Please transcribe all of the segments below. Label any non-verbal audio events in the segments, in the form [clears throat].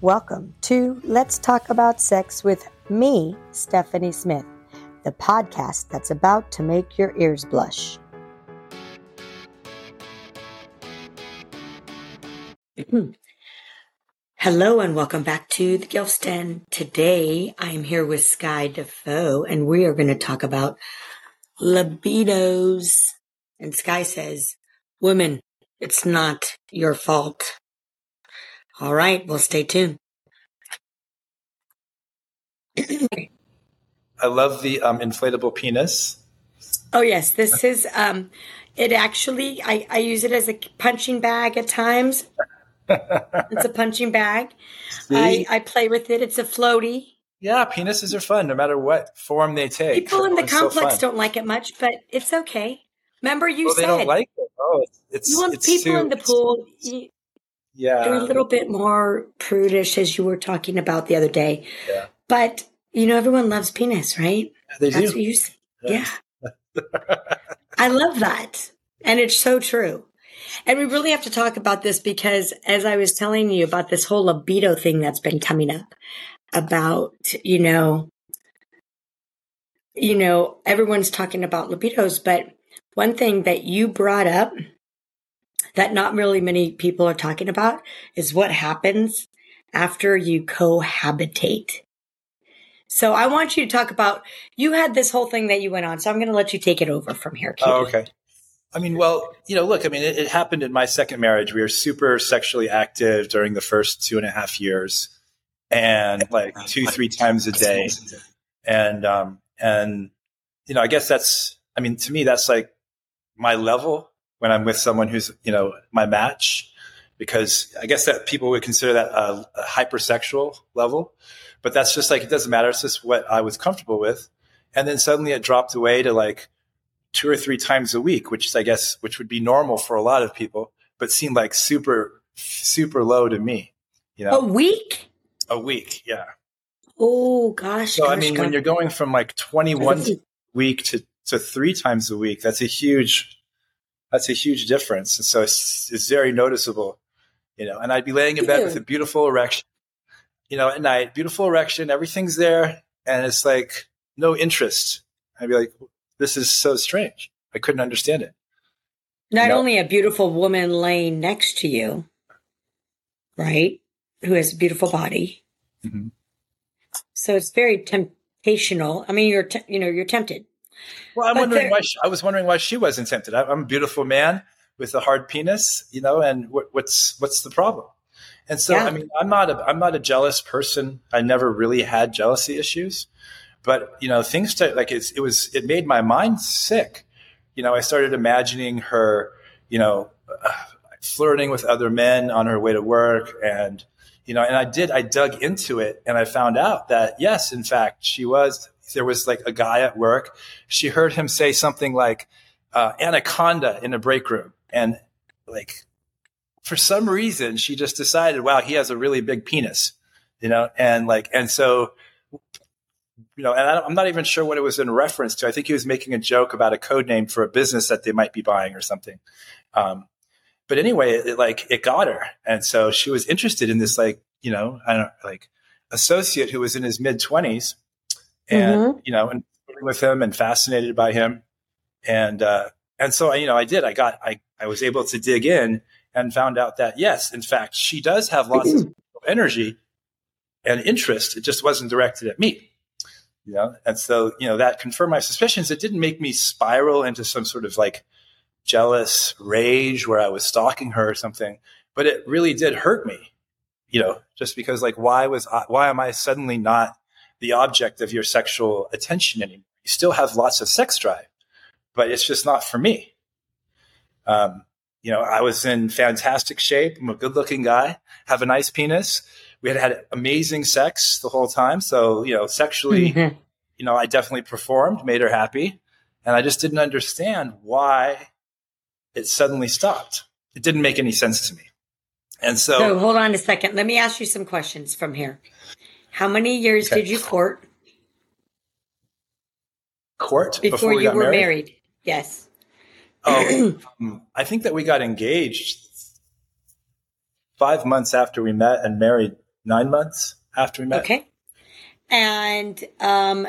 Welcome to Let's Talk About Sex with me, Stephanie Smith, the podcast that's about to make your ears blush. [clears throat] Hello and welcome back to the Gilf's Den. Today I am here with Sky DuFaux and we are going to talk about libidos. And Sky says, Women, it's not your fault. All right, well, stay tuned. I love the um, inflatable penis. Oh yes, this is. Um, it actually, I, I use it as a punching bag at times. [laughs] it's a punching bag. I, I play with it. It's a floaty. Yeah, penises are fun no matter what form they take. People in the complex so don't like it much, but it's okay. Remember, you well, said they don't like it. Oh, it's, it's you want it's people too, in the pool. You, yeah, they're a little bit more prudish, as you were talking about the other day. Yeah. But you know, everyone loves penis, right? They That's do. what you say. Yeah. I love that. And it's so true. And we really have to talk about this because as I was telling you about this whole libido thing that's been coming up about, you know, you know, everyone's talking about libidos, but one thing that you brought up that not really many people are talking about is what happens after you cohabitate. So I want you to talk about you had this whole thing that you went on. So I'm going to let you take it over from here. Katie. Oh, okay. I mean, well, you know, look, I mean, it, it, happened in my second marriage. We were super sexually active during the first two and a half years, and like two, three times a day, and um, and you know, I guess that's, I mean, to me, that's like my level when I'm with someone who's, you know, my match, because I guess that people would consider that a, a hypersexual level but that's just like it doesn't matter. It's just what I was comfortable with. And then suddenly it dropped away to like two or three times a week, which is, I guess, which would be normal for a lot of people, but seemed like super, super low to me. You know, a week. A week, yeah. Oh gosh. So gosh, I mean, gosh. when you're going from like 21 week to to three times a week, that's a huge, that's a huge difference. And so it's, it's very noticeable, you know. And I'd be laying in bed with a beautiful erection you know, at night, beautiful erection, everything's there, and it's like no interest. I'd be like, this is so strange. I couldn't understand it. Not you know? only a beautiful woman laying next to you, right, who has a beautiful body. Mm-hmm. So it's very temptational. I mean, you're te- you know you're tempted. Well, I'm But wondering why she, I was wondering why she wasn't tempted. I, I'm a beautiful man with a hard penis, you know, and what, what's what's the problem? And so, Yeah. I mean, I'm not a I'm not a jealous person. I never really had jealousy issues, but you know, things to, like it's, it was it made my mind sick. You know, I started imagining her, you know, uh, flirting with other men on her way to work, and you know, and I did. I dug into it, and I found out that yes, in fact, she was. There was like a guy at work. She heard him say something like uh, "anaconda" in a break room, and like for some reason she just decided wow he has a really big penis you know? And like and so you know and i'm not even sure what it was in reference to. I think he was making a joke about a code name for a business that they might be buying or something. Um, but anyway it, it, like it got her. And so she was interested in this like you know i don't like associate who was in his mid 20s and you know and with him and fascinated by him and uh and so I, you know i did i got i i was able to dig in and found out that yes, in fact, she does have lots of energy and interest. It just wasn't directed at me, you know. And so, you know, that confirmed my suspicions. It didn't make me spiral into some sort of like jealous rage where I was stalking her or something, but it really did hurt me, you know, just because like why was I, why am I suddenly not the object of your sexual attention anymore? You still have lots of sex drive, but it's just not for me. Um, you know, I was in fantastic shape. I'm a good looking guy, have a nice penis. We had had amazing sex the whole time. So, you know, sexually, [laughs] mm-hmm. you know, I definitely performed, made her happy. And I just didn't understand why it suddenly stopped. It didn't make any sense to me. And so, so hold on a second. Let me ask you some questions from here. How many years okay. did you court? Court before, before you were married? married? Yes. Oh, [clears throat] um, I think that we got engaged five months after we met and married nine months after we met. Okay. And um,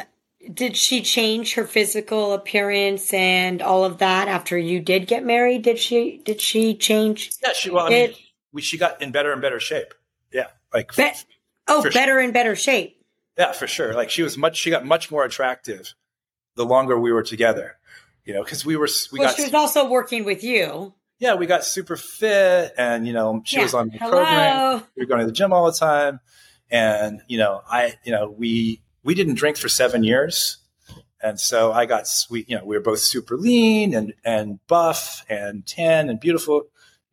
did she change her physical appearance and all of that after you did get married? Did she did she change? Yeah, she well, I mean, we, she got in better and better shape. Yeah, like Be- oh, better sure. and better shape. Yeah, for sure. Like she was much. She got much more attractive the longer we were together. You know, because we were. We well, got, she was also working with you. Yeah, we got super fit, and you know, she yeah. was on the Hello. program. We were going to the gym all the time, and you know, I, you know, we we didn't drink for seven years. And so I got sweet, you know, we were both super lean and, and buff and tan and beautiful.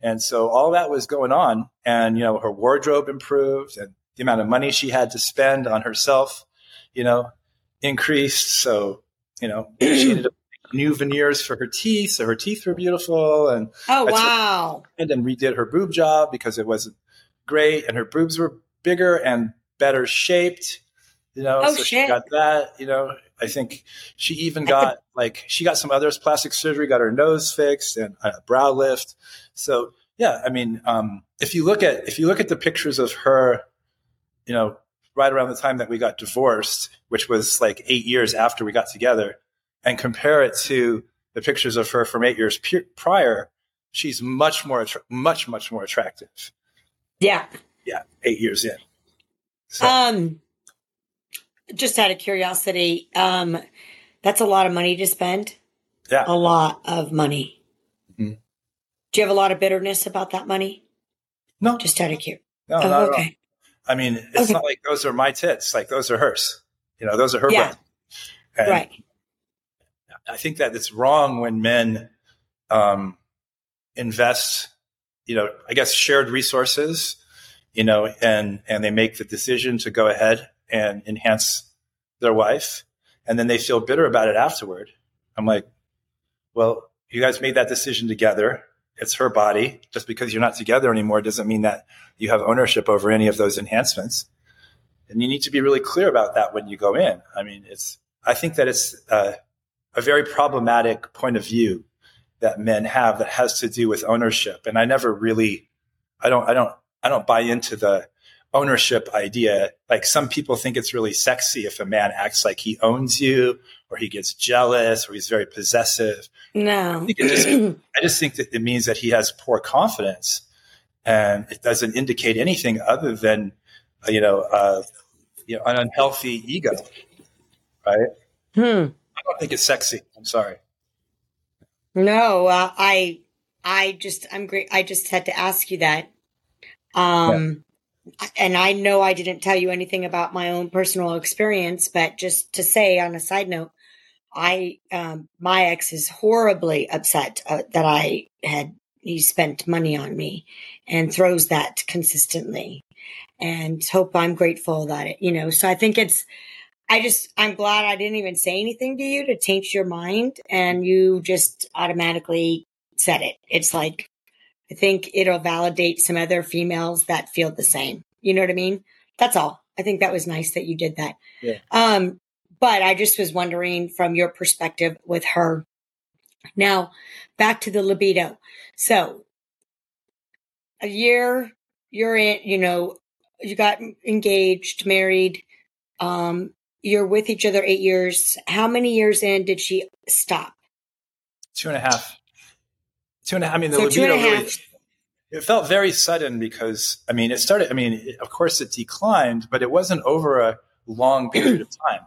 And so all that was going on. And, you know, her wardrobe improved and the amount of money she had to spend on herself, you know, increased. So, you know, she [clears throat] ended up new veneers for her teeth. So her teeth were beautiful. And oh, wow. And then redid her boob job because it wasn't great. And her boobs were bigger and better shaped you know, oh, so shit. she got that, you know, I think she even got like, she got some other plastic surgery, got her nose fixed and a brow lift. So yeah, I mean, um, if you look at, if you look at the pictures of her, you know, right around the time that we got divorced, which was like eight years after we got together and compare it to the pictures of her from eight years prior, she's much more, attra- much, much more attractive. Yeah. Yeah. Eight years in. So. Um, just out of curiosity, um, that's a lot of money to spend. Yeah. A lot of money. Mm-hmm. Do you have a lot of bitterness about that money? No. Just out of curiosity. No, oh, okay. I mean, it's okay. not like those are my tits. Like those are hers. You know, those are her yeah. right. I think that it's wrong when men um, invest, you know, I guess shared resources, you know, and and they make the decision to go ahead and enhance their wife. And then they feel bitter about it afterward. I'm like, well, you guys made that decision together. It's her body. Just because you're not together anymore doesn't mean that you have ownership over any of those enhancements. And you need to be really clear about that when you go in. I mean, it's, I think that it's uh, a very problematic point of view that men have that has to do with ownership. And I never really, I don't, I don't, I don't buy into the ownership idea. Like some people think it's really sexy if a man acts like he owns you or he gets jealous or he's very possessive. No. I, just, I just think that it means that he has poor confidence and it doesn't indicate anything other than, uh, you know, uh, you know, an unhealthy ego. Right. Hmm. I don't think it's sexy. I'm sorry. No, uh, I, I just, I'm great. I just had to ask you that. Um, and I know I didn't tell you anything about my own personal experience, but just to say on a side note, I, um, my ex is horribly upset uh, that I had, he spent money on me and throws that consistently and hope I'm grateful that it, you know, so I think it's, I just, I'm glad I didn't even say anything to you to taint your mind and you just automatically said it. It's like, I think it'll validate some other females that feel the same. You know what I mean? That's all. I think that was nice that you did that. Yeah. Um, but I just was wondering from your perspective with her. Now, back to the libido. So, a year you're in, you know, you got engaged, married, um, you're with each other eight years. How many years in did she stop? Two and a half. Two and a half. I mean, the so libido really, it felt very sudden because, I mean, it started, I mean, it, of course it declined, but it wasn't over a long [clears throat] period of time.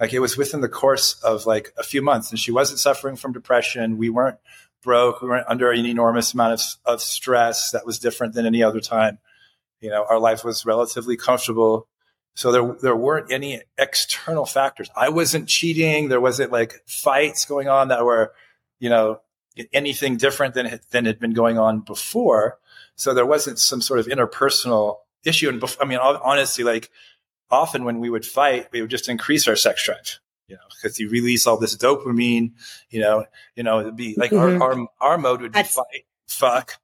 Like it was within the course of like a few months and she wasn't suffering from depression. We weren't broke. We weren't under an enormous amount of, of stress that was different than any other time. You know, our life was relatively comfortable. So there, there weren't any external factors. I wasn't cheating. There wasn't like fights going on that were, you know, anything different than than had been going on before. So there wasn't some sort of interpersonal issue. And I mean, honestly, like often when we would fight, we would just increase our sex drive. You know, because you release all this dopamine. You know, you know, it'd be like mm-hmm. our, our our mode would be That's- fight, fuck,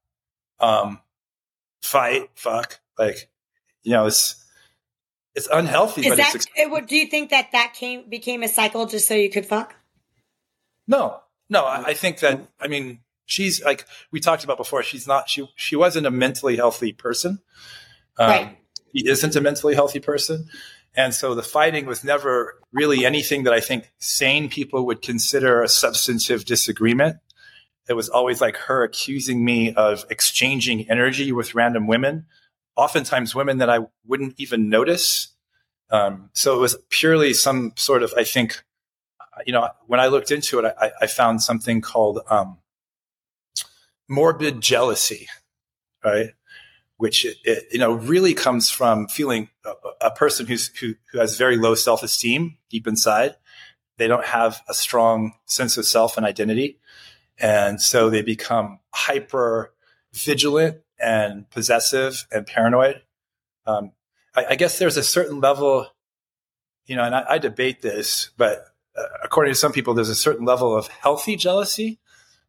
um, fight, fuck. Like, you know, it's it's unhealthy. Is that, it, do you think that that came became a cycle just so you could fuck? No, no. I, I think that I mean she's like we talked about before. She's not. She she wasn't a mentally healthy person. Um, right. He isn't a mentally healthy person. And so the fighting was never really anything that I think sane people would consider a substantive disagreement. It was always like her accusing me of exchanging energy with random women oftentimes women that I wouldn't even notice. Um, so it was purely some sort of, I think, you know, when I looked into it, I, I found something called um, morbid jealousy, right? Which it, it, you know really comes from feeling a, a person who's who, who has very low self esteem deep inside. They don't have a strong sense of self and identity, and so they become hyper vigilant and possessive and paranoid. Um, I, I, guess there's a certain level, you know, and I, I debate this, but uh, according to some people, there's a certain level of healthy jealousy.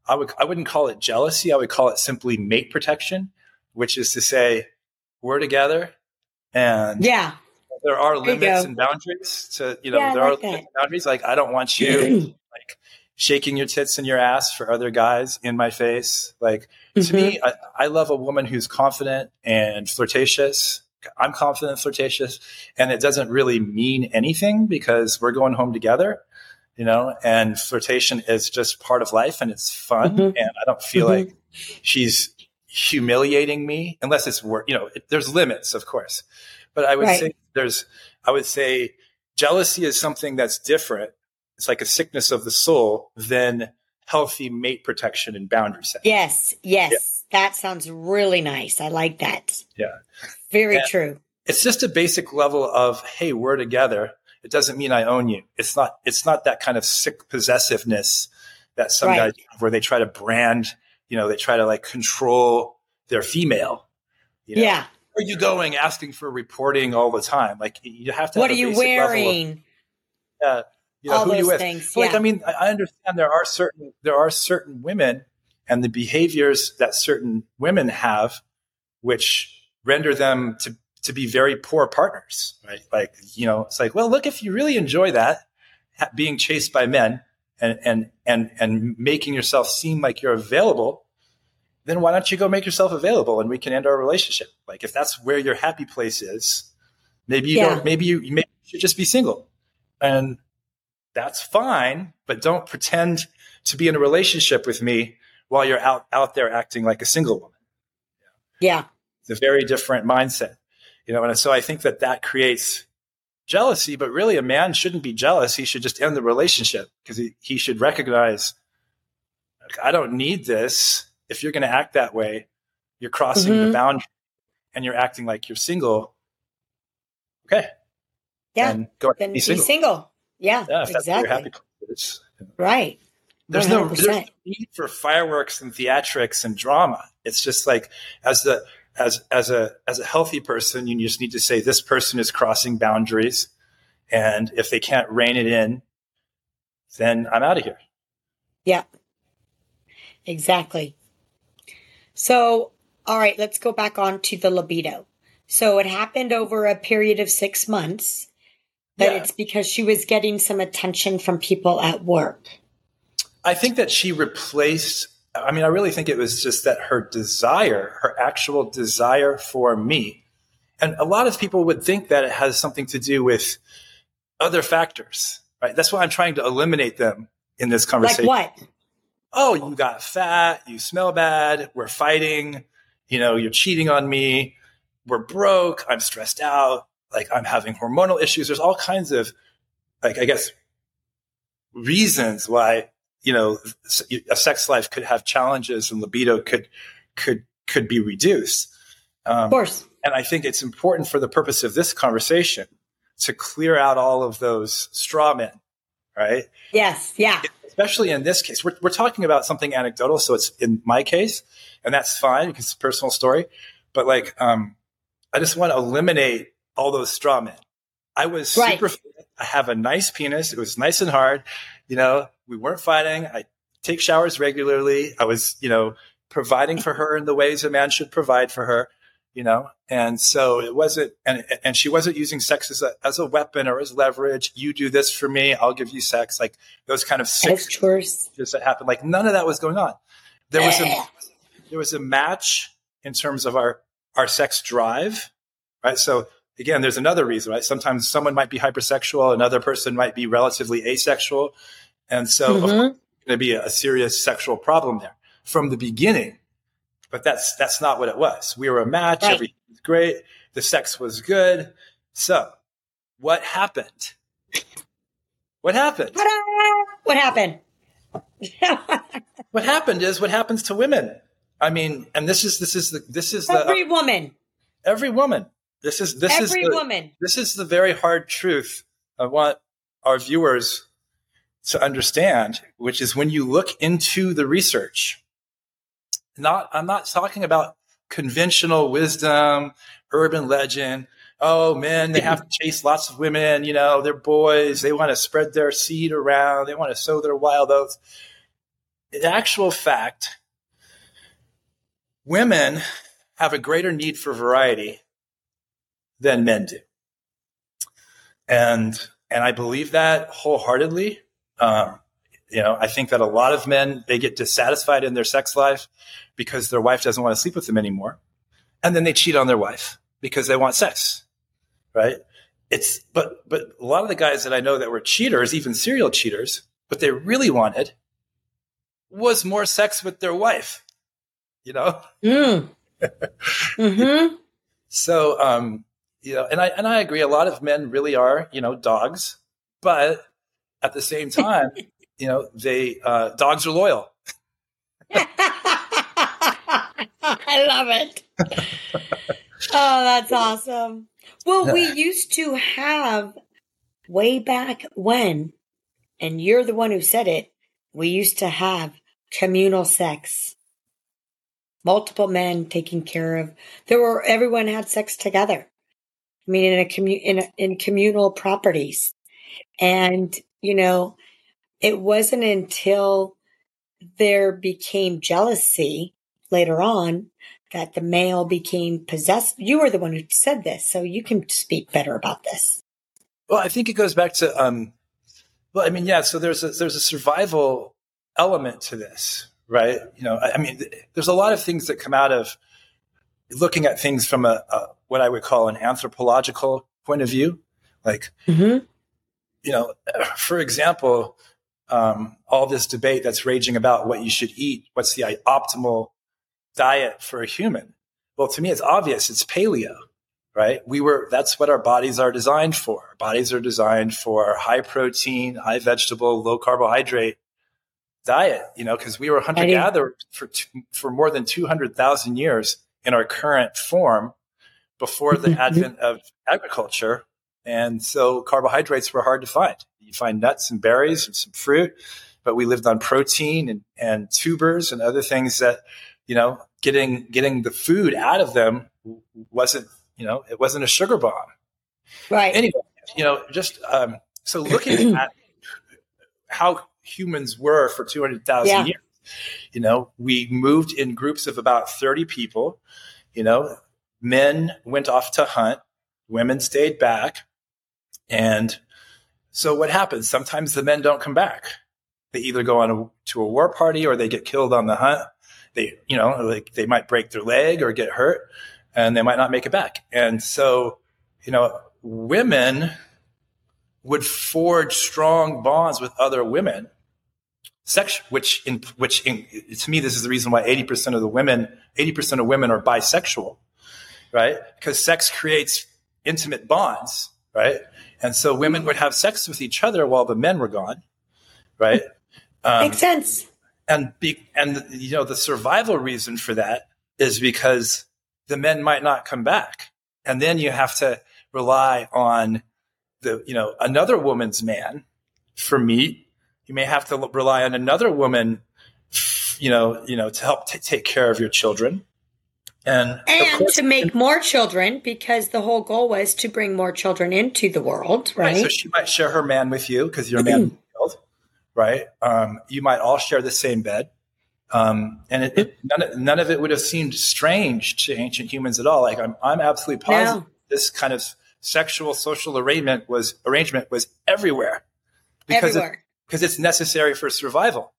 I would I wouldn't call it jealousy. I would call it simply mate protection, which is to say, we're together, and yeah, there are limits and boundaries to you know yeah, there like are boundaries. Like I don't want you [clears throat] like shaking your tits and your ass for other guys in my face. Like mm-hmm. to me, I, I, love a woman who's confident and flirtatious. I'm confident and flirtatious, and it doesn't really mean anything because we're going home together, you know. And flirtation is just part of life, and it's fun. Mm-hmm. And I don't feel mm-hmm. like she's humiliating me unless it's work. You know, it, there's limits, of course, but I would right. say there's. I would say jealousy is something that's different it's like a sickness of the soul than healthy mate protection and boundary setting. Yes, yes. Yeah. That sounds really nice. I like that. Yeah. Very and true. It's just a basic level of, hey, we're together. It doesn't mean I own you. It's not it's not that kind of sick possessiveness that some right. guys where they try to brand, you know, they try to like control their female. You know? Yeah. Where are you going asking for reporting all the time? Like you have to What have are you wearing? Of, yeah you know, All who you with. Things, yeah. Like, I mean, I understand there are certain there are certain women and the behaviors that certain women have, which render them to to be very poor partners, right? Like, you know, it's like, well, look, if you really enjoy that, being chased by men and and and and making yourself seem like you're available, then why don't you go make yourself available and we can end our relationship? Like, if that's where your happy place is, maybe you yeah. don't. Maybe you maybe you should just be single, and that's fine, but don't pretend to be in a relationship with me while you're out, out there acting like a single woman. Yeah. It's a very different mindset, you know, and so I think that that creates jealousy, but really a man shouldn't be jealous. He should just end the relationship because he, he should recognize, I don't need this. If you're going to act that way, you're crossing mm-hmm. the boundary and you're acting like you're single. Okay. Yeah. Then go then be single. Be single. Yeah, yeah exactly. Right. There's no, there's no need for fireworks and theatrics and drama. It's just like as the as as a as a healthy person, you just need to say this person is crossing boundaries, and if they can't rein it in, then I'm out of here. Yeah. Exactly. So, all right, let's go back on to the libido. So it happened over a period of six months but yeah. it's because she was getting some attention from people at work. I think that she replaced, I mean, I really think it was just that her desire, her actual desire for me. And a lot of people would think that it has something to do with other factors, right? That's why I'm trying to eliminate them in this conversation. Like what? Oh, you got fat, you smell bad, we're fighting, you know, you're cheating on me, we're broke, I'm stressed out, like I'm having hormonal issues. There's all kinds of, like, I guess, reasons why, you know, a sex life could have challenges and libido could, could, could be reduced. Um, of course. And I think it's important for the purpose of this conversation to clear out all of those straw men, right? Yes. Yeah. especially in this case, we're, we're talking about something anecdotal. So it's in my case, and that's fine because it's a personal story. But like, um, I just want to eliminate all those straw men. I was right. super, I have a nice penis. It was nice and hard. You know, we weren't fighting. I take showers regularly. I was, you know, providing for her in the ways a man should provide for her you know? And so it wasn't and and she wasn't using sex as a as a weapon or as leverage. You do this for me i'll give you sex. Like those kind of sex chores just that happened like none of that was going on. There was a there was a match in terms of our our sex drive right? So again there's another reason right? Sometimes someone might be hypersexual another person might be relatively asexual and so mm-hmm. going to be a serious sexual problem there from the beginning but that's that's not what it was. We were a match. Right. Everything was great. The sex was good. So, what happened? What happened? What happened? what happened is what happens to women. I mean, and this is this is the this is every the, woman. Every woman. This is this every is the, woman. This is the very hard truth I want our viewers to understand, which is when you look into the research, not, I'm not talking about conventional wisdom, urban legend. Oh, men, they have to chase lots of women. You know, they're boys. They want to spread their seed around. They want to sow their wild oats. In actual fact, women have a greater need for variety than men do. And, and I believe that wholeheartedly. Um, you know, I think that a lot of men, they get dissatisfied in their sex life because their wife doesn't want to sleep with them anymore. And then they cheat on their wife because they want sex. Right. It's, but, but a lot of the guys that I know that were cheaters, even serial cheaters, what they really wanted was more sex with their wife, you know? Mm. mm-hmm. [laughs] So, um, you know, and I, and I agree. A lot of men really are, you know, dogs, but at the same time, you know, they uh, dogs are loyal. [laughs] I love it. oh, that's awesome. Well, we used to have way back when, and you're the one who said it, we used to have communal sex. Multiple men taking care of. There were everyone had sex together. I mean, in a commu- in a, in communal properties, and you know, it wasn't until there became jealousy later on that the male became possessed. You were the one who said this, so you can speak better about this. Well, I think it goes back to, um, well, I mean, yeah. So there's a, there's a survival element to this, right? You know, I, I mean, there's a lot of things that come out of looking at things from a, a what I would call an anthropological point of view, like, mm-hmm. You know, for example, um, all this debate that's raging about what you should eat, what's the optimal diet for a human? Well, to me, it's obvious. It's paleo, right? We were, that's what our bodies are designed for. Our bodies are designed for high protein, high vegetable, low carbohydrate diet, you know, because we were hunter gatherer for, for more than 200,000 years in our current form before the [laughs] advent of agriculture. And so carbohydrates were hard to find. You find nuts and berries and some fruit, but we lived on protein and, and tubers and other things that, you know, getting getting the food out of them wasn't, you know, it wasn't a sugar bomb. Right. Anyway, you know, just um, so looking [clears throat] at how humans were for 200,000 yeah. years, you know, we moved in groups of about 30 people, you know, men went off to hunt, women stayed back. And so what happens? Sometimes the men don't come back. They either go on a, to a war party or they get killed on the hunt. They, you know, like they might break their leg or get hurt and they might not make it back. And so, you know, women would forge strong bonds with other women, sex, which in, which in, to me, this is the reason why 80% of the women, 80% of women are bisexual, right? Because sex creates intimate bonds, right? And so women would have sex with each other while the men were gone, right? [laughs] Um, Makes sense. And be, and you know the survival reason for that is because the men might not come back, and then you have to rely on the you know another woman's man for meat, You may have to rely on another woman, you know, you know, to help t- take care of your children. And, and course, to make more children because the whole goal was to bring more children into the world, right? right so she might share her man with you because you're a man, right? Um, you might all share the same bed. Um, and it, it, none, of, none, of, it would have seemed strange to ancient humans at all. Like I'm, I'm absolutely positive no. this kind of sexual social arrangement was arrangement was everywhere because everywhere. It, because it's necessary for survival,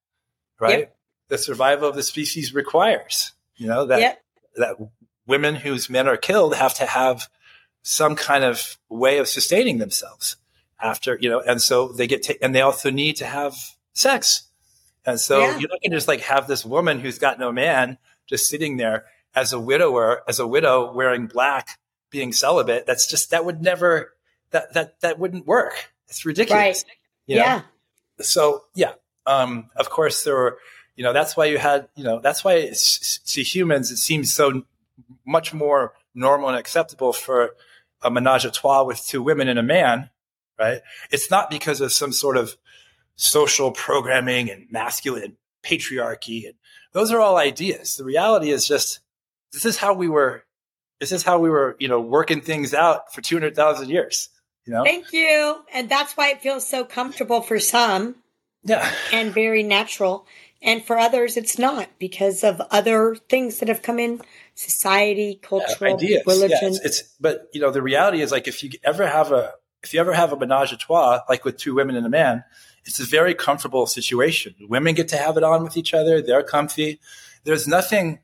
right? Yep. The survival of the species requires, you know, that yep. That women whose men are killed have to have some kind of way of sustaining themselves after, you know, and so they get ta- and they also need to have sex and so yeah. going to just like have this woman who's got no man just sitting there as a widower, as a widow wearing black, being celibate. That's just, that would never, that, that, that wouldn't work. It's ridiculous. Right. You know? Yeah. So yeah. Um, of course there were, you know, that's why you had, you know, that's why to humans, it seems so much more normal and acceptable for a menage a trois with two women and a man, right? It's not because of some sort of social programming and masculine patriarchy. And those are all ideas. The reality is just this is how we were. This is how we were, you know, working things out for 200,000 years. You know? Thank you. And that's why it feels so comfortable for some. Yeah. And very natural. And for others, it's not because of other things that have come in society, cultural, yeah, religion. Yeah, it's, it's, but you know, the reality is like if you ever have a, if you ever have a menage a trois, like with two women and a man, it's a very comfortable situation. Women get to have it on with each other. They're comfy. There's nothing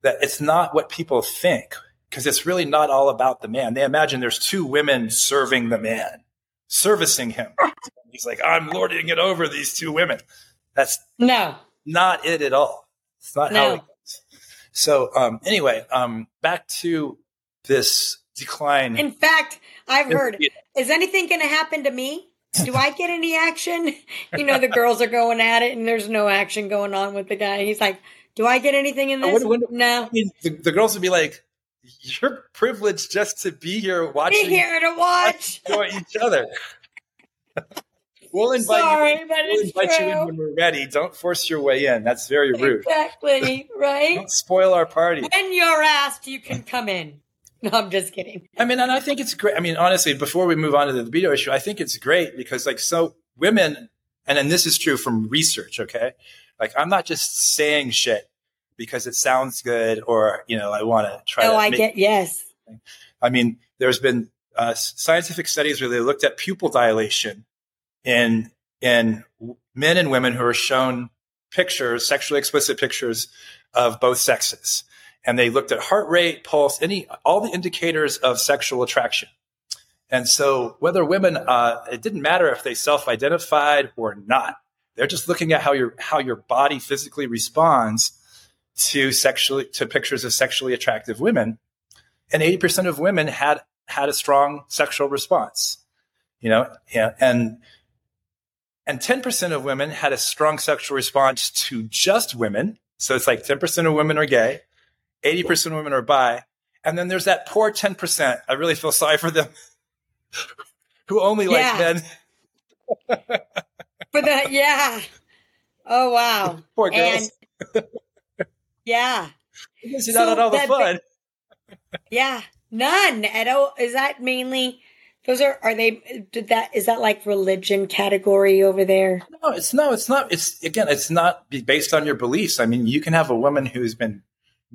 that it's not what people think because it's really not all about the man. They imagine there's two women serving the man, servicing him. [laughs] He's like, I'm lording it over these two women. That's no, not it at all. It's not no. how it goes. So, um, anyway, um, back to this decline. In fact, I've heard, is anything going to happen to me? do I get any action? [laughs] You know, the girls are going at it and there's no action going on with the guy. He's like, do I get anything in this? When, when, no. I mean, the, the, girls would be like, you're privileged just to be here watching. Be here to watch. Enjoy each other. [laughs] we'll invite Sorry, you. But we'll invite true. you in when we're ready. Don't force your way in. That's very rude. Exactly. [laughs] Right. Don't spoil our party. When you're asked, you can come in. No, I'm just kidding. I mean, and I think it's great. I mean, honestly, before we move on to the libido issue, I think it's great because, like, so women, and then this is true from research, okay? Like, I'm not just saying shit because it sounds good or, you know, I want to try oh, to. I get, yes. I mean, there's been uh, scientific studies where they looked at pupil dilation in, in men and women who are shown pictures, sexually explicit pictures of both sexes and they looked at heart rate, pulse, any all the indicators of sexual attraction. And so, whether women, uh, it didn't matter if they self-identified or not. They're just looking at how your how your body physically responds to sexually to pictures of sexually attractive women, and eighty percent of women had had a strong sexual response. You know, yeah, and and ten percent of women had a strong sexual response to just women. So it's like ten percent of women are gay, 80% of women are bi. And then there's that poor 10%. I really feel sorry for them [laughs] who only yeah. like men. for that, yeah. Oh, wow. [laughs] Poor girls. And, [laughs] yeah. Because you're so not all the fun. yeah. None at all. Is that mainly those are are they did that is that like religion category over there? No, it's no, it's not. It's again, it's not based on your beliefs. I mean, you can have a woman who's been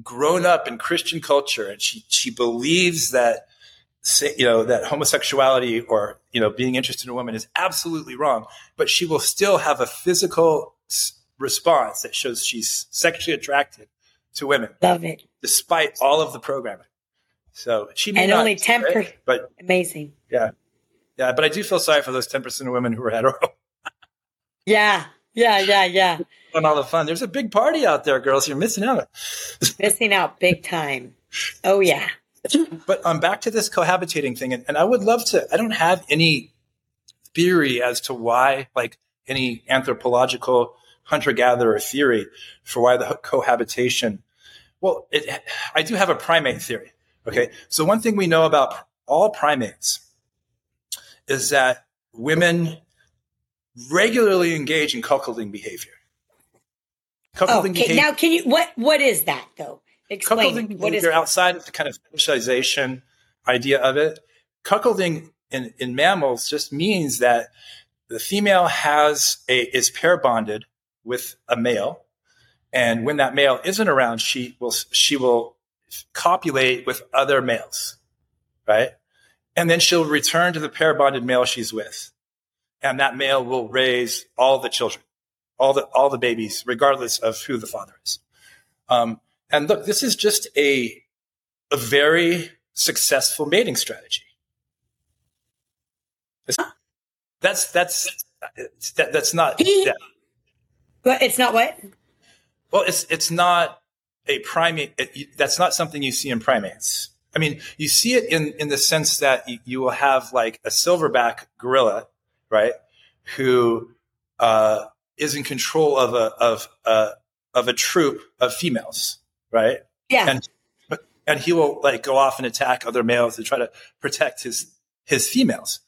grown up in Christian culture and she, she believes that, you know, that homosexuality or, you know, being interested in a woman is absolutely wrong, but she will still have a physical response that shows she's sexually attracted to women. Love it. Despite all of the programming. So she and not only 10%, but amazing. Yeah. Yeah. But I do feel sorry for those 10% of women who are hetero. [laughs] yeah. Yeah. Yeah. Yeah And all the fun. There's a big party out there, girls. You're missing out. [laughs] missing out big time. Oh yeah. But um, back to this cohabitating thing, and, and I would love to. I don't have any theory as to why, like any anthropological hunter gatherer theory for why the cohabitation. Well, it, I do have a primate theory. Okay, so one thing we know about all primates is that women regularly engage in cuckolding behavior. Cuckolding oh, okay, behavior. Now, can you what what is that though? Explain. Cuckolding what behavior is outside of the kind of fetishization idea of it. Cuckolding in, in mammals just means that the female has a is pair bonded with a male, and when that male isn't around, she will she will copulate with other males, right? And then she'll return to the pair bonded male she's with, and that male will raise all the children, all the all the babies, regardless of who the father is. Um, and look, this is just a a very successful mating strategy. That's that's that, that's not. Yeah. But it's not what. Well, it's it's not a primate. That's not something you see in primates. I mean, you see it in in the sense that you, you will have like a silverback gorilla, right, who uh, is in control of a of a of a troop of females, right? Yeah. And and he will like go off and attack other males to try to protect his his females.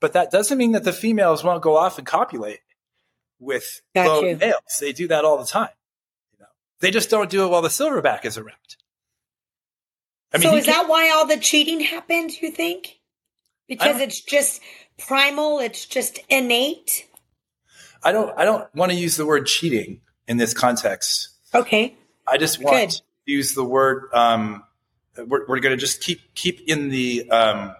But that doesn't mean that the females won't go off and copulate with Got males. They do that all the time. They just don't do it while the silverback is around. I mean, so is that why all the cheating happens, you think? Because it's just primal, it's just innate? I don't I don't want to use the word cheating in this context. Okay. I just want Good. to use the word um, we're, we're going to just keep keep in the um,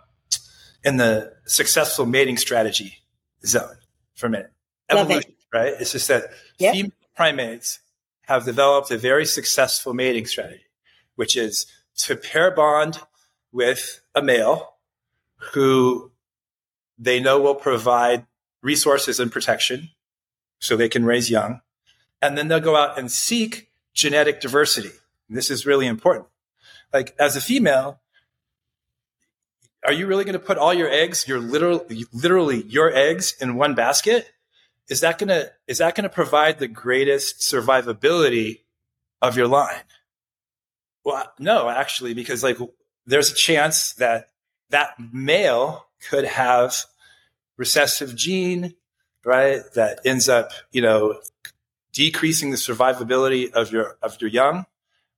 in the successful mating strategy zone for a minute. Evolution, right? It's just that yep. female primates have developed a very successful mating strategy, which is to pair bond with a male who they know will provide resources and protection so they can raise young. And then they'll go out and seek genetic diversity. This is really important. Like as a female, are you really going to put all your eggs, your literal, literally your eggs in one basket? Is that going to, is that going to provide the greatest survivability of your line? Well, no, actually, because like there's a chance that that male could have recessive gene, right? That ends up, you know, decreasing the survivability of your, of your young.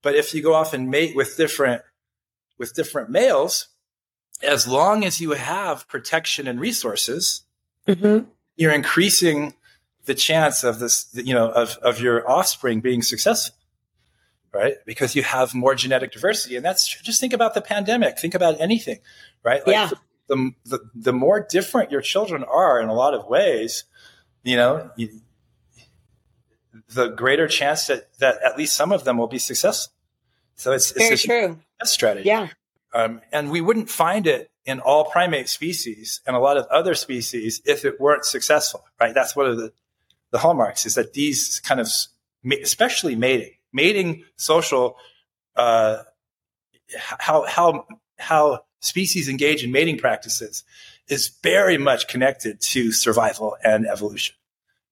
But if you go off and mate with different, with different males, as long as you have protection and resources, mm-hmm. you're increasing the chance of this, you know, of, of your offspring being successful, right? Because you have more genetic diversity. And that's just think about the pandemic, think about anything, right? Like yeah. the, the, the more different your children are in a lot of ways, you know, you, the greater chance that, that at least some of them will be successful. So it's, Very it's a true. strategy. Yeah. Um, and we wouldn't find it in all primate species and a lot of other species if it weren't successful, right? That's one of the, the hallmarks is that these kind of, especially mating, mating social, uh, how, how, how species engage in mating practices is very much connected to survival and evolution,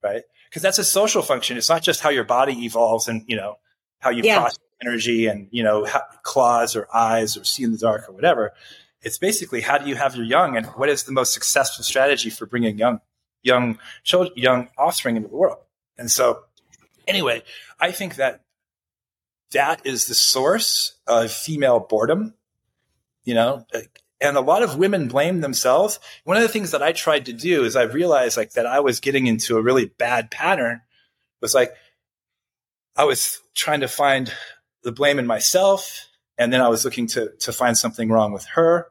right? Because that's a social function. It's not just how your body evolves and, you know, how you yeah. process energy and you know claws or eyes or see in the dark or whatever it's basically how do you have your young and what is the most successful strategy for bringing young young young offspring into the world and so anyway i think that that is the source of female boredom you know and a lot of women blame themselves one of the things that i tried to do is i realized like that i was getting into a really bad pattern was like i was trying to find the blame in myself. And then I was looking to, to find something wrong with her.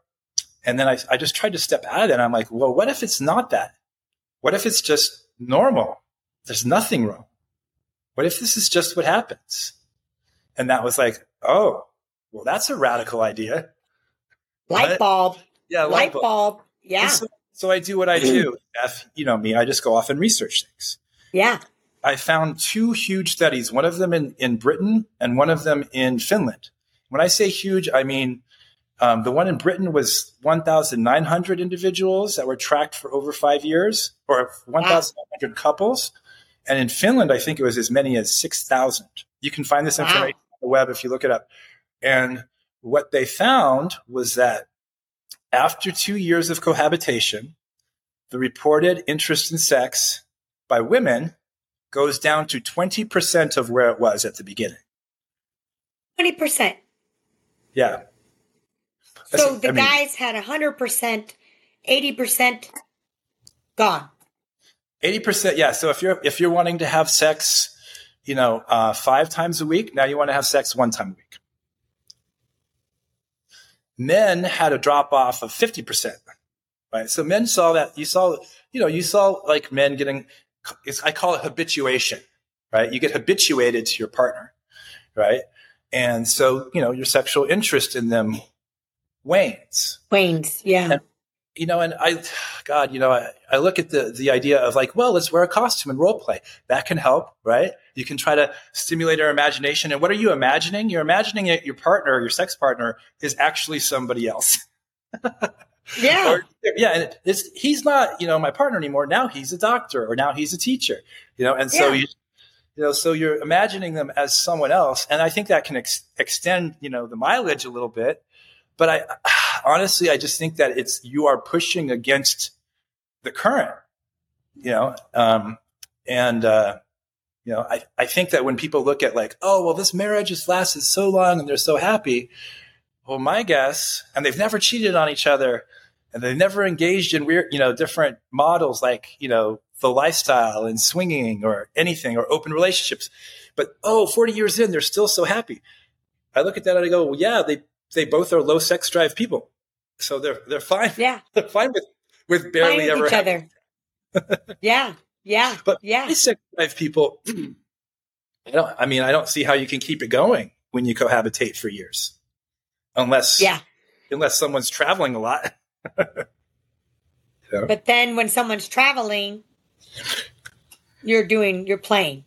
And then I, I just tried to step out of it. And I'm like, well, what if it's not that? What if it's just normal? There's nothing wrong. What if this is just what happens? And that was like, oh, well, that's a radical idea. Light bulb. Yeah, light, light bulb. bulb. Yeah. So, so, I do what I do. [clears throat] F, you know me, I just go off and research things. Yeah. I found two huge studies, one of them in, in Britain and one of them in Finland. When I say huge, I mean um, the one in Britain was 1,900 individuals that were tracked for over five years, or 1,900 wow. couples. And in Finland, I think it was as many as 6,000. You can find this information wow. on the web if you look it up. And what they found was that after two years of cohabitation, the reported interest in sex by women goes down to 20% of where it was at the beginning. 20%. Yeah. So the I mean, guys had 100%, 80% gone. 80%, yeah. So if you're if you're wanting to have sex, you know, uh, 5 times a week, now you want to have sex one time a week. Men had a drop off of 50%. Right? So men saw that you saw you know, you saw like men getting I call it habituation, right? You get habituated to your partner, right? And so, you know, your sexual interest in them wanes. Wanes, yeah. And, you know, and I, God, you know, I, I look at the the idea of like, well, let's wear a costume and role play. That can help, right? You can try to stimulate our imagination. And what are you imagining? You're imagining it, your partner, your sex partner, is actually somebody else. [laughs] Yeah. Or, yeah. And it's, he's not, you know, my partner anymore. Now he's a doctor or now he's a teacher, you know, and so yeah. you, you know, so you're imagining them as someone else. And I think that can ex- extend, you know, the mileage a little bit. But I [sighs] honestly, I just think that it's, you are pushing against the current, you know, um, and, uh, you know, I, I think that when people look at like, oh, well, this marriage has lasted so long and they're so happy. Well, my guess, and they've never cheated on each other and they've never engaged in weird, you know, different models like, you know, the lifestyle and swinging or anything or open relationships. But oh, 40 years in, they're still so happy. I look at that and I go, well, yeah, they, they both are low sex drive people. So they're, they're fine. Yeah. [laughs] They're fine with, with barely fine ever each other. [laughs] yeah. Yeah. But yeah. sex drive people, [clears throat] I don't, I mean, I don't see how you can keep it going when you cohabitate for years. Unless, yeah. Unless someone's traveling a lot. [laughs] yeah. But then when someone's traveling, you're doing, you're playing.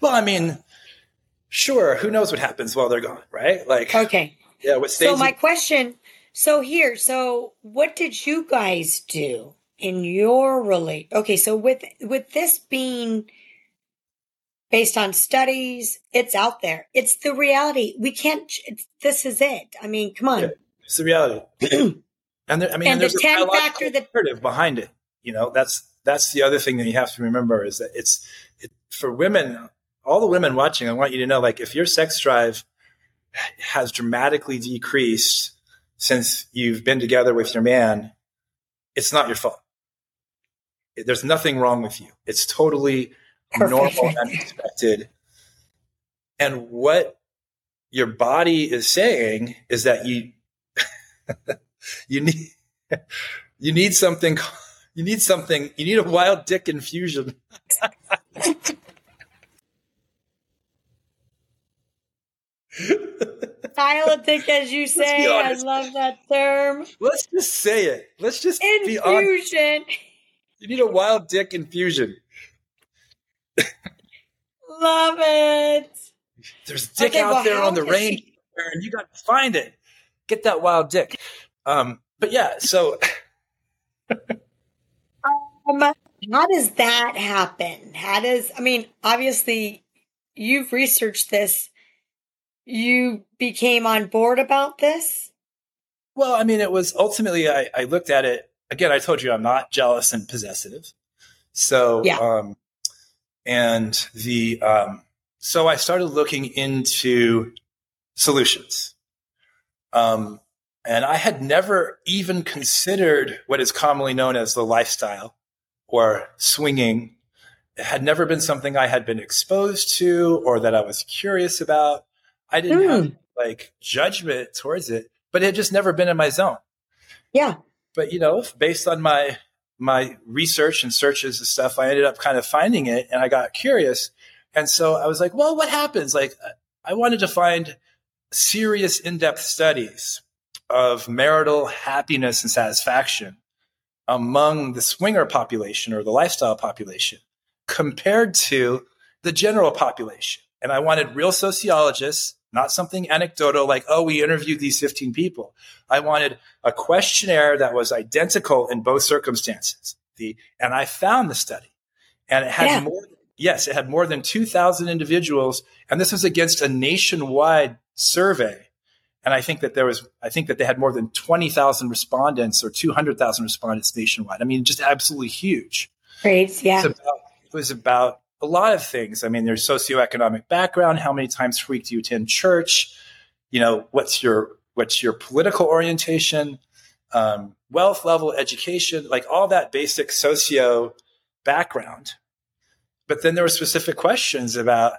Well, I mean, sure. Who knows what happens while they're gone, right? Like, okay. [laughs] Yeah. What stays so my question. So here, so what did you guys do in your relate? Okay, so with with this being based on studies, it's out there. It's the reality. We can't. this is it. I mean, come on. Yeah, it's the reality. [clears throat] And there, I mean, and, and the ten factor that narrative behind it. You know, that's that's the other thing that you have to remember is that it's it, for women. All the women watching, I want you to know, like, if your sex drive has dramatically decreased since you've been together with your man, it's not your fault. There's nothing wrong with you. It's totally Perfect. normal and expected. And what your body is saying is that you [laughs] you need you need something you need something you need a wild dick infusion [laughs] dick as you [laughs] say. I love that term. Let's just say it. Let's just be infusion. You need a wild dick infusion. [laughs] Love it. There's dick okay, out well, there on the range she... and you got to find it. Get that wild dick. Um, but yeah, so. um, how does that happen? How does, I mean, obviously you've researched this. You became on board about this? Well, I mean, it was ultimately, I, I looked at it. Again, I told you I'm not jealous and possessive. So, yeah. um, and the, um, so I started looking into solutions. Um, and I had never even considered what is commonly known as the lifestyle or swinging. It had never been something I had been exposed to or that I was curious about. I didn't mm. have hmm. like judgment towards it, but it had just never been in my zone. Yeah. But you know, based on my my research and searches and stuff, I ended up kind of finding it and I got curious. And so I was like, well, what happens? Like I wanted to find serious in-depth studies of marital happiness and satisfaction among the swinger population or the lifestyle population compared to the general population. And I wanted real sociologists, not something anecdotal like, oh, we interviewed these 15 people. I wanted a questionnaire that was identical in both circumstances. The, and I found the study and it had yeah. more, yes, it had more than 2,000 individuals. And this was against a nationwide survey and I think that there was, I think that they had more than 20,000 respondents or 200,000 respondents nationwide. I mean, just absolutely huge. Grades, yeah. It was, about, it was about a lot of things. I mean, there's socioeconomic background. How many times per week do you attend church? You know, what's your what's your political orientation? Um, wealth level, education, like all that basic socio background. But then there were specific questions about,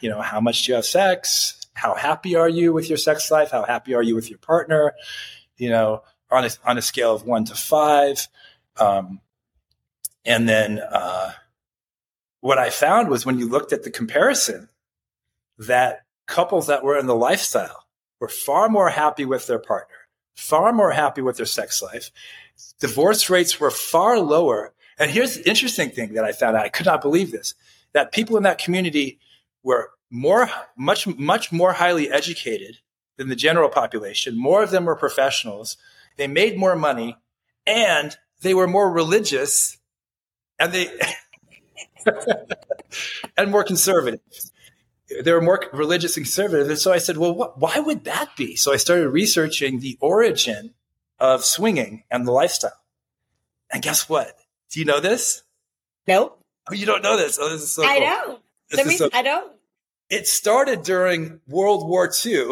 you know, how much do you have sex? How happy are you with your sex life? How happy are you with your partner? You know, on a, on a scale of one to five. Um, and then uh, what I found was when you looked at the comparison, that couples that were in the lifestyle were far more happy with their partner, far more happy with their sex life. Divorce rates were far lower. And here's the interesting thing that I found out. I could not believe this that people in that community were more, much, much more highly educated than the general population. More of them were professionals. They made more money and they were more religious and they, [laughs] [laughs] and more conservative. They were more religious and conservative. And so I said, well, what, why would that be? So I started researching the origin of swinging and the lifestyle. And guess what? Do you know this? Nope. Oh, you don't know this. Oh, this is so I cool. know. This Let is me, so- I don't. It started during World War II.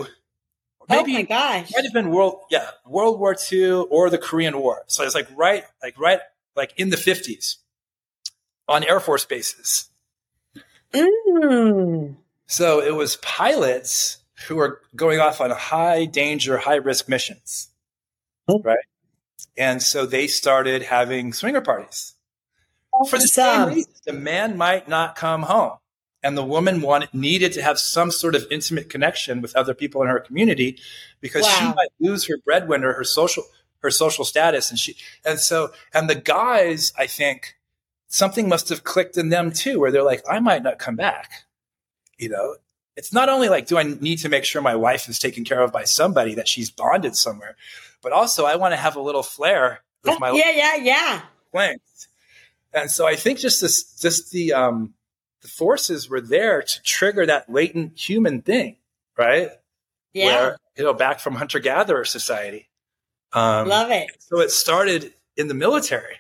oh my gosh. might have been World, yeah, World War II or the Korean War. So it's like right, like right, like in the fifties, on Air Force bases. Mm. So it was pilots who were going off on high danger, high risk missions, Oh. right? And so they started having swinger parties for the same reason. The man might not come home, and the woman wanted needed to have some sort of intimate connection with other people in her community because she might lose her breadwinner, her social her social status, and she and so and the guys, I think, something must have clicked in them too, where they're like, I might not come back. You know, it's not only like, do I need to make sure my wife is taken care of by somebody that she's bonded somewhere, but also I want to have a little flair with my [laughs] yeah, yeah, yeah. length. And so I think just this, just the, um, the forces were there to trigger that latent human thing, right? Yeah. Where, you know, back from hunter gatherer society. Um, Love it. so it started in the military.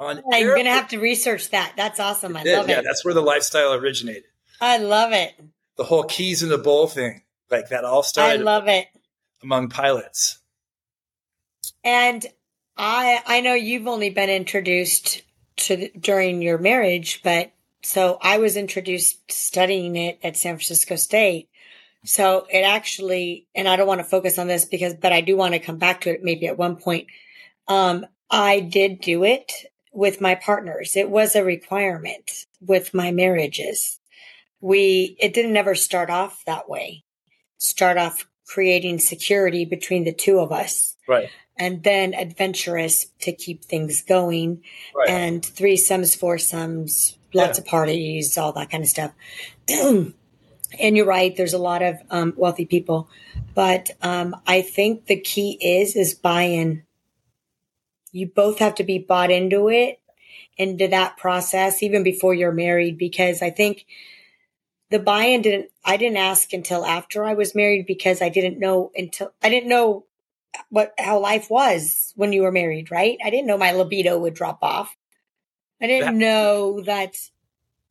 On I'm air- going to have to research that. That's awesome. I love It love yeah, it. that's where the lifestyle originated. I love it. The whole keys in the bowl thing, like that all started. I love it. among pilots. And I I know you've only been introduced to the, during your marriage, but so I was introduced studying it at San Francisco State. So it actually, and I don't want to focus on this because, but I do want to come back to it maybe at one point. Um, I did do it with my partners. It was a requirement with my marriages. We, it didn't ever start off that way. Start off creating security between the two of us Right. and then adventurous to keep things going Right. and threesomes, foursomes, lots Yeah. of parties, all that kind of stuff. [clears throat] and you're right, there's a lot of um, wealthy people, but um, I think the key is is buy-in. You both have to be bought into it, into that process, even before you're married, because I think the buy-in didn't. I didn't ask until after I was married because I didn't know until I didn't know what how life was when you were married, right? I didn't know my libido would drop off. I didn't know that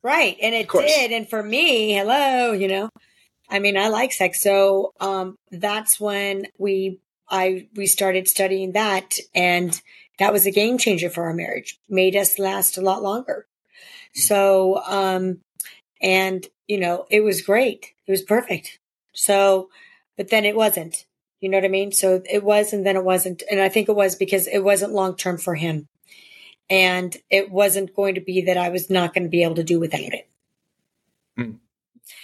right. And it did. And for me, hello, you know. I mean, I like sex. So um that's when we I we started studying that and that was a game changer for our marriage. Made us last a lot longer. So um and you know, it was great. It was perfect. So but then it wasn't. You know what I mean? So it was, and then it wasn't. And I think it was because it wasn't long term for him. And it wasn't going to be that I was not going to be able to do without it. Hmm.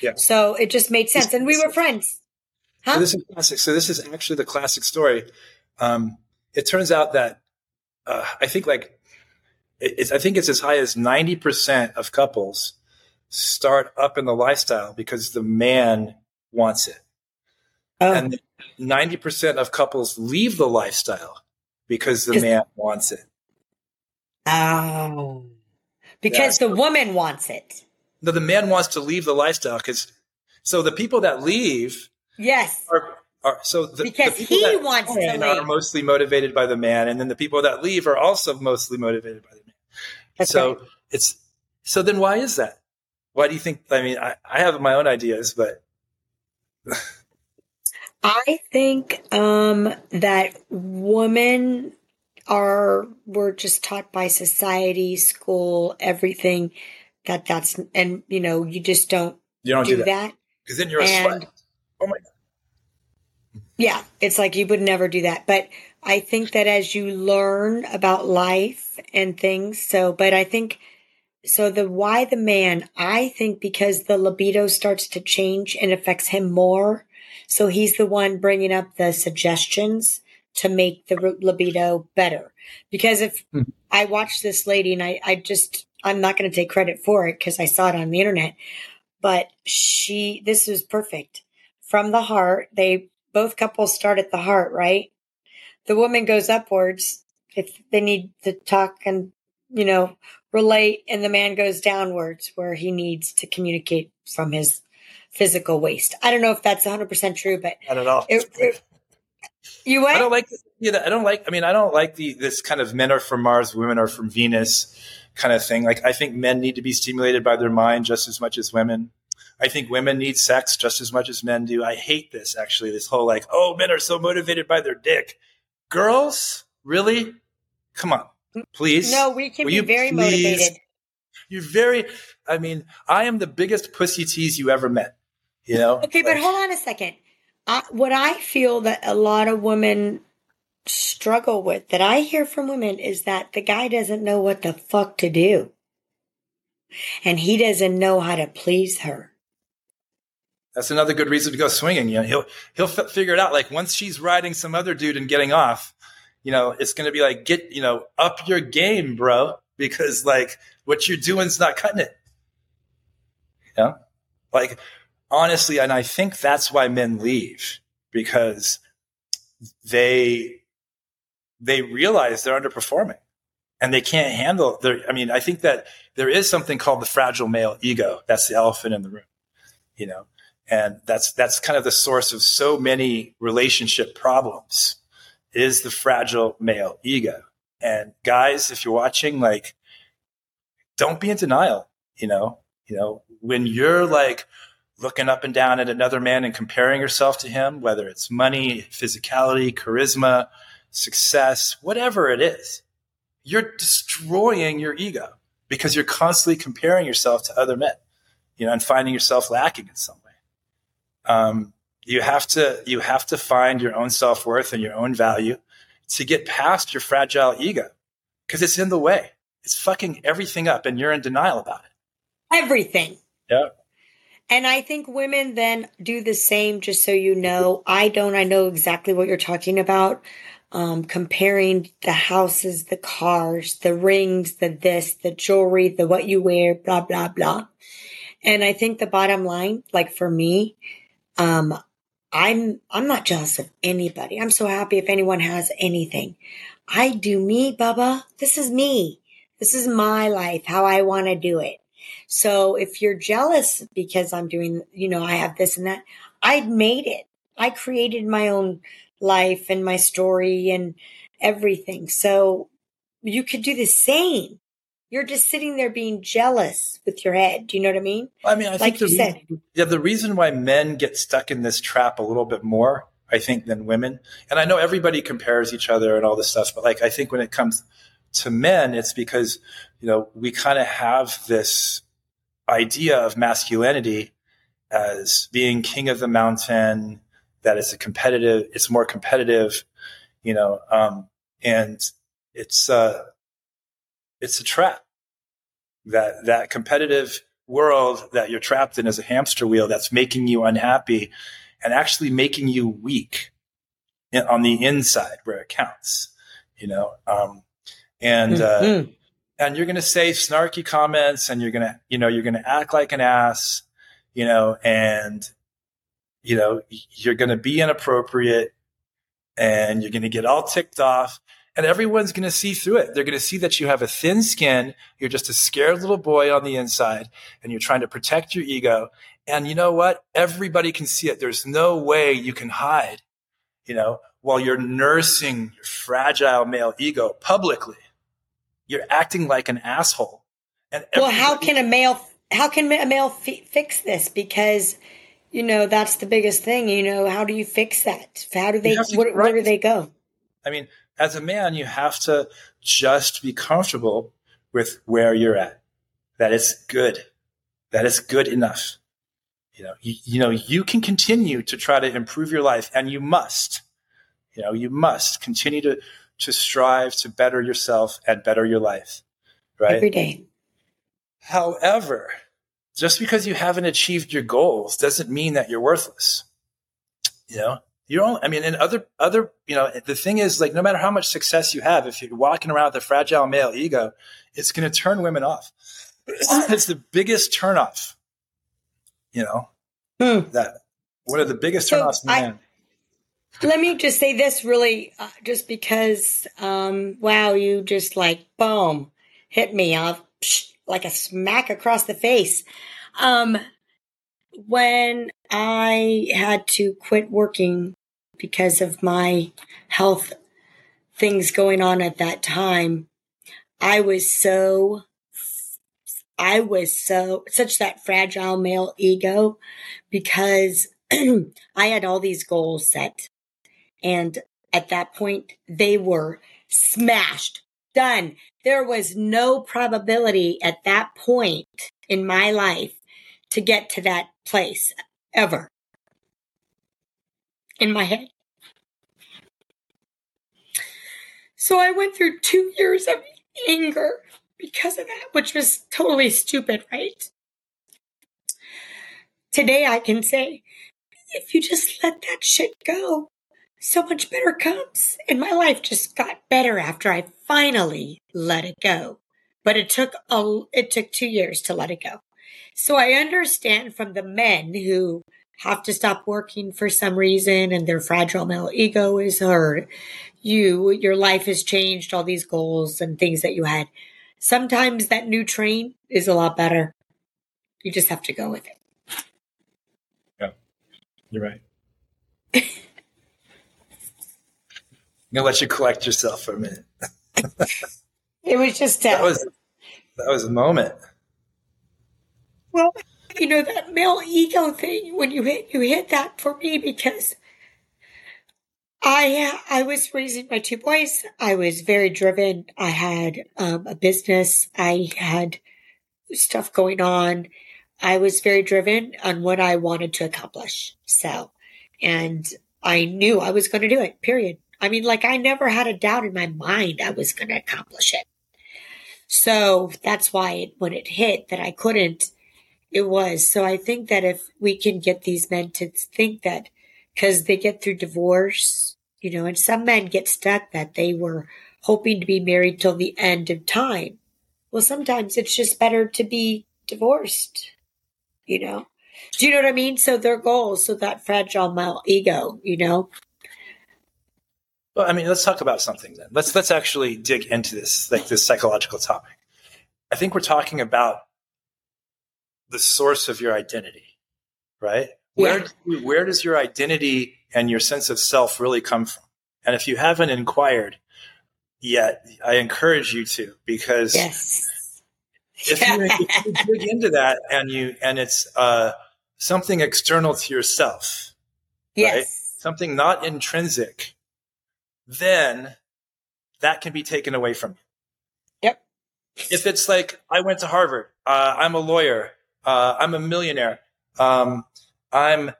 Yeah. So it just made sense. And we were friends. Huh? So this is classic. So this is actually the classic story. Um, it turns out that uh, I think like it's, I think it's as high as ninety percent of couples start up in the lifestyle because the man wants it, oh, and ninety percent of couples leave the lifestyle because the man wants it. oh. Because the woman wants it. No, the man wants to leave the lifestyle because so the people that leave Yes. are, are so the, Because the people he that wants to join are mostly motivated by the man, and then the people that leave are also mostly motivated by the man. That's so right. it's so then why is that? Why do you think? I mean, I, I have my own ideas, but [laughs] I think um, that women are were just taught by society, school, everything that that's and you know you just don't you don't do, do, that. because then you're a And- slut. Oh my god! Yeah, it's like you would never do that. But I think that as you learn about life and things, so, but I think, so the why the man, I think because the libido starts to change and affects him more. So he's the one bringing up the suggestions to make the libido better. Because if Hmm. I watched this lady and I, I just, I'm not going to take credit for it because I saw it on the internet, but she, this was perfect from the heart. They both couples start at the heart, right? The woman goes upwards if they need to talk and, you know, relate, and the man goes downwards where he needs to communicate from his physical waste. I don't know if that's 100% true, but Not at all. it, it, you I don't like. You know, I don't like. I mean, I don't like the this kind of men are from Mars, women are from Venus, kind of thing. Like, I think men need to be stimulated by their mind just as much as women. I think women need sex just as much as men do. I hate this actually. This whole like, oh, men are so motivated by their dick. Girls, really? Come on, please. no, we can Will be very please- motivated. You're very. I mean, I am the biggest pussy tease you ever met. You know. Okay, but hold on a second. I, what I feel that a lot of women struggle with, that I hear from women, is that the guy doesn't know what the fuck to do. And he doesn't know how to please her. That's another good reason to go swinging. You know, he'll he'll f- figure it out. Like once she's riding some other dude and getting off, you know, it's going to be like get you know up your game, bro, because like what you're doing's not cutting it. Know, like honestly, and I think that's why men leave because they they realize they're underperforming and they can't handle their. I mean, I think that there is something called the fragile male ego. That's the elephant in the room. You know, and that's that's kind of the source of so many relationship problems is the fragile male ego and guys if you're watching like don't be in denial you know you know when you're like looking up and down at another man and comparing yourself to him whether it's money physicality charisma success whatever it is you're destroying your ego because you're constantly comparing yourself to other men you know and finding yourself lacking in some way um, you have to you have to find your own self-worth and your own value to get past your fragile ego because it's in the way it's fucking everything up and you're in denial about it Everything. yeah And I think women then do the same, just so you know. I don't, I know exactly what you're talking about. Um, comparing the houses, the cars, the rings, the this, the jewelry, the what you wear, blah, blah, blah. And I think the bottom line, like for me, um, I'm, I'm not jealous of anybody. I'm so happy if anyone has anything. I do me, Bubba. This is me. This is my life, how I want to do it. So if you're jealous because I'm doing, you know, I have this and that, I made it. I created my own life and my story and everything. So you could do the same. You're just sitting there being jealous with your head. Do you know what I mean? i mean i Like you said. yeah the reason why men get stuck in this trap a little bit more i think than women and i know everybody compares each other and all this stuff but like i think when it comes to men it's because you know we kind of have this idea of masculinity as being king of the mountain that it's a competitive it's more competitive you know um, and it's uh it's a trap that that competitive world that you're trapped in is a hamster wheel that's making you unhappy and actually making you weak on the inside where it counts you know um, and uh, Mhm. and you're going to say snarky comments and you're going to you know you're going to act like an ass you know and you know you're going to be inappropriate and you're going to get all ticked off and everyone's going to see through it. They're going to see that you have a thin skin you're just a scared little boy on the inside and you're trying to protect your ego. And you know what? Everybody can see it. There's no way you can hide you know while you're nursing your fragile male ego publicly. You're acting like an asshole. And well, how can a male how can a male f- fix this? Because you know that's the biggest thing. You know, how do you fix that? How do they? To, where, right. where do they go? I mean, as a man, you have to just be comfortable with where you're at. That is good. That is good enough. You know, you, you know, you can continue to try to improve your life, and you must. You know, you must continue to to strive to better yourself and better your life. Right. Every day. However, just because you haven't achieved your goals doesn't mean that you're worthless. You know, you're only, I mean, and other, other, you know, the thing is like, no matter how much success you have, if you're walking around with a fragile male ego, it's going to turn women off. [clears throat] it's the biggest turnoff, you know, hmm. that one of the biggest so turnoffs man. Let me just say this really, uh, just because, um, wow, you just like, boom, hit me off like a smack across the face. Um, when I had to quit working because of my health things going on at that time, I was so, I was so, such that fragile male ego because [clears throat] I had all these goals set. And at that point, they were smashed, done. There was no probability at that point in my life to get to that place ever in my head. So I went through two years of anger because of that, which was totally stupid, right? Today I can say, if you just let that shit go, so much better comes. And my life just got better after I finally let it go. But it took a, it took two years to let it go. So I understand from the men who have to stop working for some reason and their fragile male ego is hurt. You, your life has changed, all these goals and things that you had. Sometimes that new train is a lot better. You just have to go with it. Yeah, you're right. I'm gonna let you collect yourself for a minute. [laughs] it was just that was that was a moment. Well, you know that male ego thing when you hit you hit that for me because I I was raising my two boys. I was very driven. I had um, a business. I had stuff going on. I was very driven on what I wanted to accomplish. So, and I knew I was going to do it. Period. I mean, like I never had a doubt in my mind I was going to accomplish it. So that's why it, when it hit that I couldn't it was. So I think that if we can get these men to think that because they get through divorce, you know, and some men get stuck that they were hoping to be married till the end of time. Well, sometimes it's just better to be divorced, you know? Do you know what I mean? So their goals, so that fragile male ego, you know? Well, I mean, let's talk about something then. Let's let's actually dig into this, like this psychological topic. I think we're talking about the source of your identity, right? Yeah. Where, where does your identity and your sense of self really come from? And if you haven't inquired yet, I encourage you to because yes. if, you, if, you, [laughs] dig into that and you and it's uh, something external to yourself, yes. right? Something not intrinsic, then that can be taken away from you. Yep. If it's like I went to Harvard, uh, I'm a lawyer, uh, I'm a millionaire. Um, I'm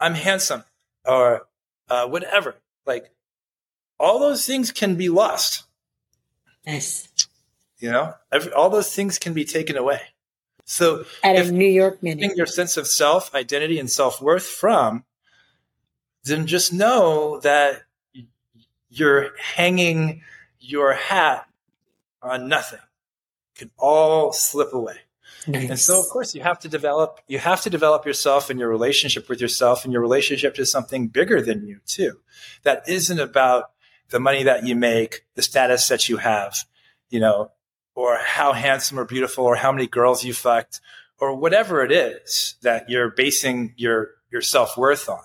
I'm handsome or uh, whatever. Like all those things can be lost. Yes. You know, Every, all those things can be taken away. So, at a New York minute, your sense of self, identity, and self worth from, then just know that you're hanging your hat on nothing. It can all slip away. Nice. And so, of course, you have to develop you have to develop yourself and your relationship with yourself and your relationship to something bigger than you too. That isn't about the money that you make, the status that you have, you know, or how handsome or beautiful or how many girls you fucked or whatever it is that you're basing your your self worth on.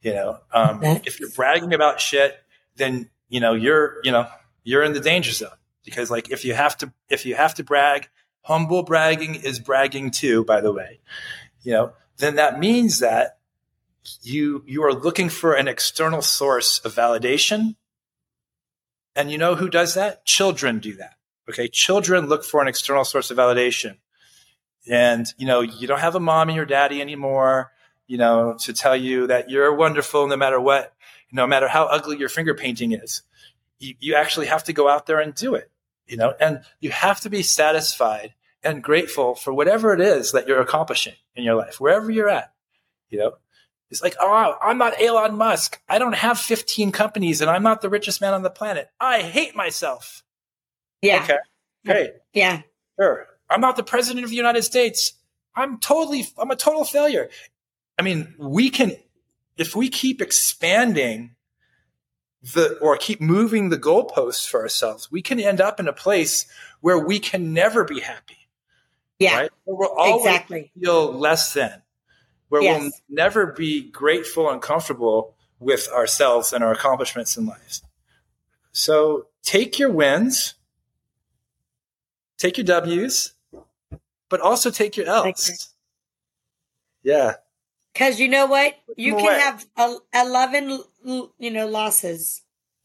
You know, um, if you're bragging about shit, then you know you're you know you're in the danger zone. because like if you have to if you have to brag, humble bragging is bragging too, by the way. You know, then that means that you you are looking for an external source of validation. And you know who does that? Children do that. Okay, children look for an external source of validation. And you know, you don't have a mommy or daddy anymore, you know, to tell you that you're wonderful no matter what, no matter how ugly your finger painting is. You, you actually have to go out there and do it you know, and you have to be satisfied and grateful for whatever it is that you're accomplishing in your life, wherever you're at, you know. It's like, oh, I'm not Elon Musk. I don't have 15 companies and I'm not the richest man on the planet. I hate myself. Yeah. Okay. Great. Yeah. Sure. I'm not the president of the United States. I'm totally, I'm a total failure. I mean, we can, if we keep expanding the or keep moving the goalposts for ourselves, we can end up in a place where we can never be happy. Yeah, right? we'll always exactly. feel less than, where yes. we'll never be grateful and comfortable with ourselves and our accomplishments in life. So take your wins, take your W's, but also take your L's. Yeah. Because you know what? You can have 11, you know, losses.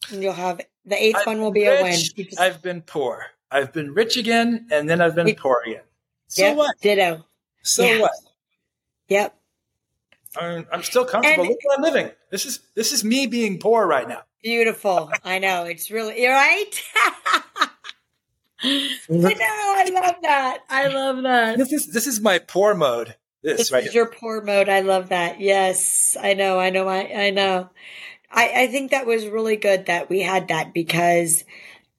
And you'll have the 8th one will be rich, a win. Just, I've been poor. I've been rich again, and then I've been we, poor again. So yep, what? Ditto. So yeah. what? Yep. I'm, I'm still comfortable. And, Look where I'm living. This is this is me being poor right now. Beautiful. I know. It's really you're right. [laughs] [laughs] I know. I love that. I love that. This is this is my poor mode. This, this right is your poor mode. I love that. Yes, I know. I know. I, I know. I, I think that was really good that we had that because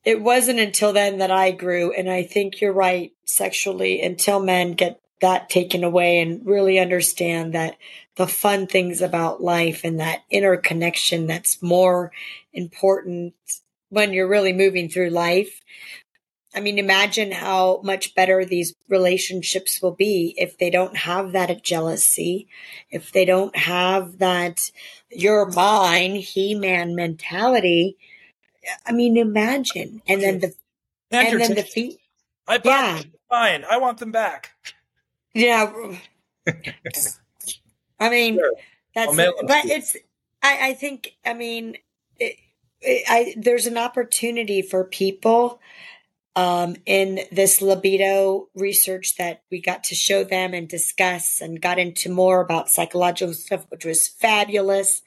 it wasn't until then that I grew. And I think you're right sexually until men get that taken away and really understand that the fun things about life and that interconnection that's more important when you're really moving through life I mean, imagine how much better these relationships will be if they don't have that jealousy, if they don't have that you're mine, he man mentality. I mean, imagine. And then the, and then the feet. I bought yeah. them. Fine. I want them back. Yeah. I mean, sure. that's, but it's, I, I think, I mean, it, it, I, there's an opportunity for people um, in this libido research that we got to show them and discuss and got into more about psychological stuff, which was fabulous.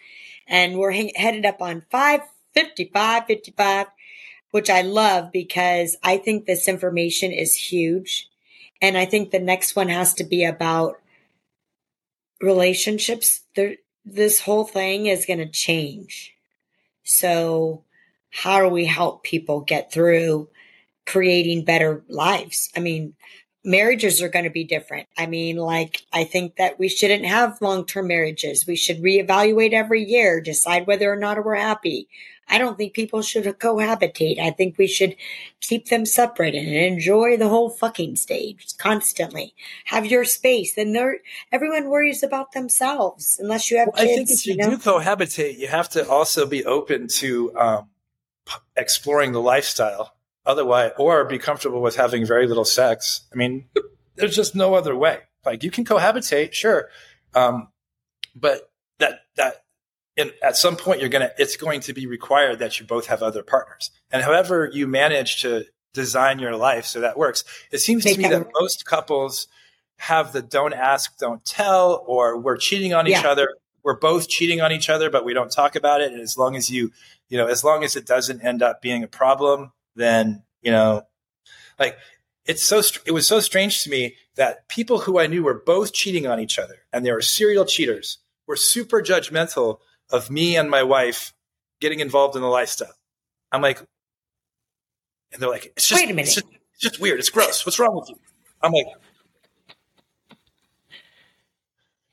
And we're headed up on 555, 55, which I love because I think this information is huge. And I think the next one has to be about relationships. There, this whole thing is going to change. So how do we help people get through creating better lives. I mean, marriages are going to be different. I mean, like, I think that we shouldn't have long term marriages. We should reevaluate every year, decide whether or not we're happy. I don't think people should cohabitate. I think we should keep them separate and enjoy the whole fucking stage constantly. Have your space. And everyone worries about themselves unless you have well, kids. I think if you, you know? do cohabitate, you have to also be open to um, exploring the lifestyle otherwise, or be comfortable with having very little sex. I mean, there's just no other way. Like you can cohabitate, sure, um, but that that in, at some point you're gonna it's going to be required that you both have other partners. And however you manage to design your life so that works, it seems to me that most couples have the don't ask, don't tell, or we're cheating on yeah. each other. We're both cheating on each other, but we don't talk about it. And as long as you, you know, as long as it doesn't end up being a problem, then you know like it's so it was so strange to me that people who I knew were both cheating on each other and they were serial cheaters were super judgmental of me and my wife getting involved in the lifestyle. I'm like, and they're like, it's just, wait a minute, it's just, it's just weird. It's gross. What's wrong with you? I'm like,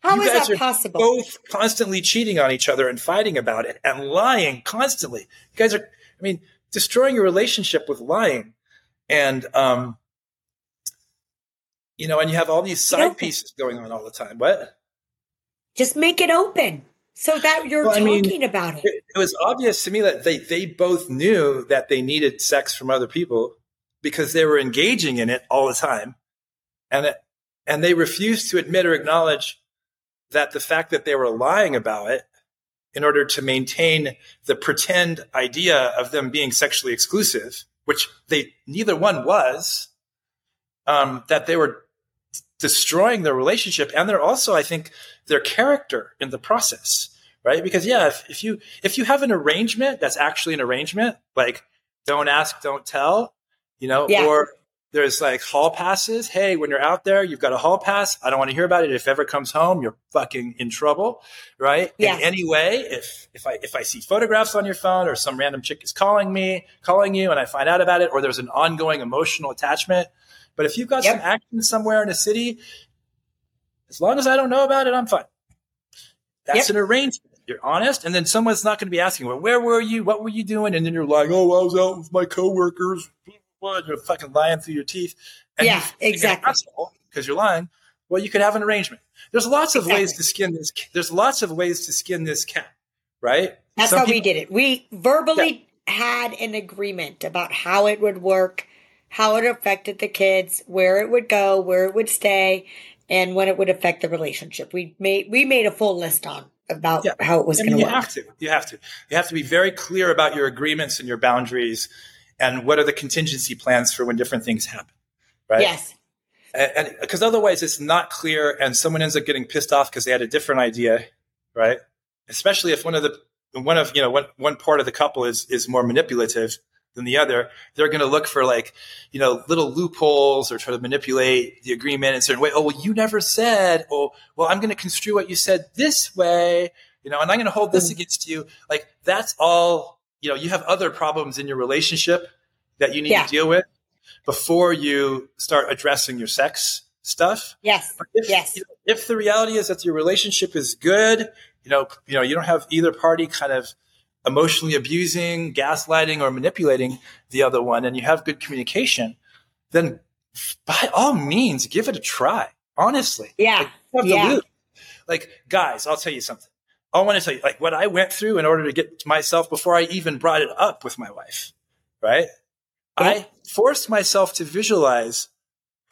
how you is guys that are possible? Both constantly cheating on each other and fighting about it and lying constantly. You guys are, I mean, destroying your relationship with lying. And, um, you know, and you have all these side pieces going on all the time. What? Just make it open so that you're well, talking mean, about it. it. It was obvious to me that they, they both knew that they needed sex from other people. because they were engaging in it all the time. And it, and they refused to admit or acknowledge that the fact that they were lying about it in order to maintain the pretend idea of them being sexually exclusive, which they neither one was, um, that they were destroying their relationship and they're also, I think, their character in the process, right? Because yeah, if, if you if you have an arrangement that's actually an arrangement, like don't ask, don't tell, you know, yeah. or there's like hall passes. Hey, when you're out there, you've got a hall pass. I don't want to hear about it. If ever comes home, you're fucking in trouble, right? Yeah. In any way, if if I if I see photographs on your phone or some random chick is calling me, calling you, and I find out about it, or there's an ongoing emotional attachment. But if you've got yep. some action somewhere in a city, as long as I don't know about it, I'm fine. That's yep. an arrangement. You're honest, and then someone's not going to be asking, "Well, where were you? What were you doing?" And then you're like, "Oh, I was out with my coworkers." You're fucking lying through your teeth. And yeah, exactly. Because you're lying. Well, you could have an arrangement. There's lots of exactly. ways to skin this. There's lots of ways to skin this cat, right? That's Some how people, we did it. We verbally yeah. had an agreement about how it would work, how it affected the kids, where it would go, where it would stay, and when it would affect the relationship. We made we made a full list on about yeah. how it was going to work. You have to. You have to. You have to be very clear about your agreements and your boundaries and what are the contingency plans for when different things happen. Right? Yes. And because otherwise it's not clear and someone ends up getting pissed off because they had a different idea, right? Especially if one of the one of you know one one part of the couple is is more manipulative than the other, they're going to look for like, you know, little loopholes or try to manipulate the agreement in a certain way. Oh, well, you never said, oh, well, I'm going to construe what you said this way, you know, and I'm going to hold this mm. against you. Like that's all, you know, you have other problems in your relationship that you need yeah. to deal with before you start addressing your sex stuff. Yes. If, yes. You know, if the reality is that your relationship is good, you know, you know, you don't have either party kind of emotionally abusing, gaslighting, or manipulating the other one, and you have good communication, then by all means, give it a try. Honestly. Yeah. Like, yeah. like guys, I'll tell you something. I want to tell you, like, what I went through in order to get myself before I even brought it up with my wife, right? I forced myself to visualize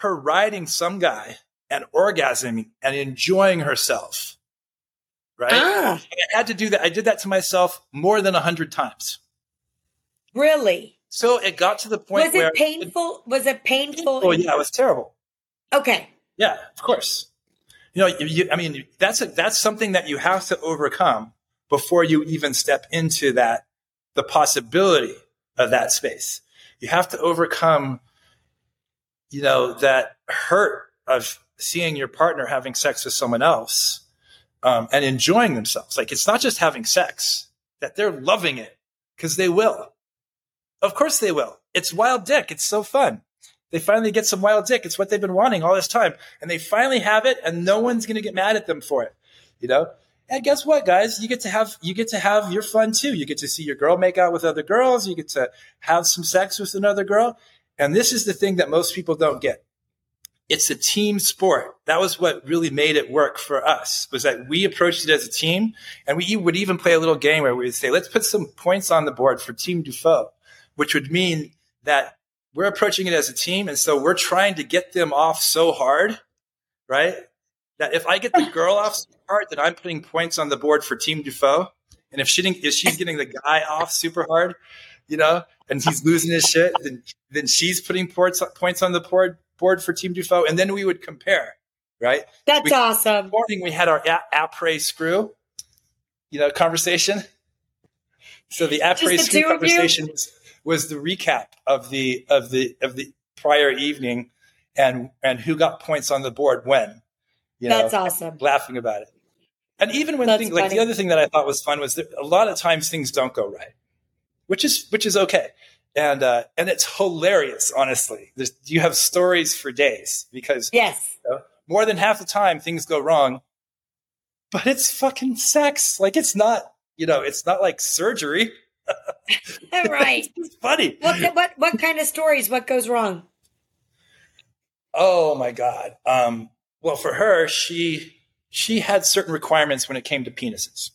her riding some guy and orgasming and enjoying herself right? Ah. I had to do that. I did that to myself more than a hundred times. Really? So it got to the point was it painful? It, was it painful? Oh yeah, it was terrible. Okay. Yeah, of course. You know, you, I mean, that's a, that's something that you have to overcome before you even step into that, the possibility of that space. You have to overcome, you know, that hurt of seeing your partner having sex with someone else um, and enjoying themselves. Like it's not just having sex, that they're loving it because they will. Of course they will. It's wild dick. It's so fun. They finally get some wild dick. It's what they've been wanting all this time. And they finally have it and no one's going to get mad at them for it. You know? And guess what, guys? You get to have, you get to have your fun too. You get to see your girl make out with other girls. You get to have some sex with another girl. And this is the thing that most people don't get it's a team sport. That was what really made it work for us was that we approached it as a team and we would even play a little game where we would say, let's put some points on the board for team DuFaux, which would mean that we're approaching it as a team. And so we're trying to get them off so hard, right? That if I get the girl off so hard, then I'm putting points on the board for team DuFaux. And if she if she's getting the guy off super hard, you know, and he's losing his shit, then then she's putting points points on the board board for Team DuFaux, and then we would compare. Right. That's we, awesome. Morning we had our après screw, you know, conversation. So the après screw conversation was, was the recap of the of the of the prior evening, and and who got points on the board when. You know, That's awesome. Laughing about it. And even when things like the other thing that I thought was fun was that a lot of times things don't go right, which is which is okay and uh, and it's hilarious. Honestly, There's, you have stories for days because yes, you know, more than half the time things go wrong, but it's fucking sex. Like it's not, you know, it's not like surgery. [laughs] [laughs] right. it's funny. What, what what kind of stories? What goes wrong? Oh my god. Um, well, for her, she she had certain requirements when it came to penises.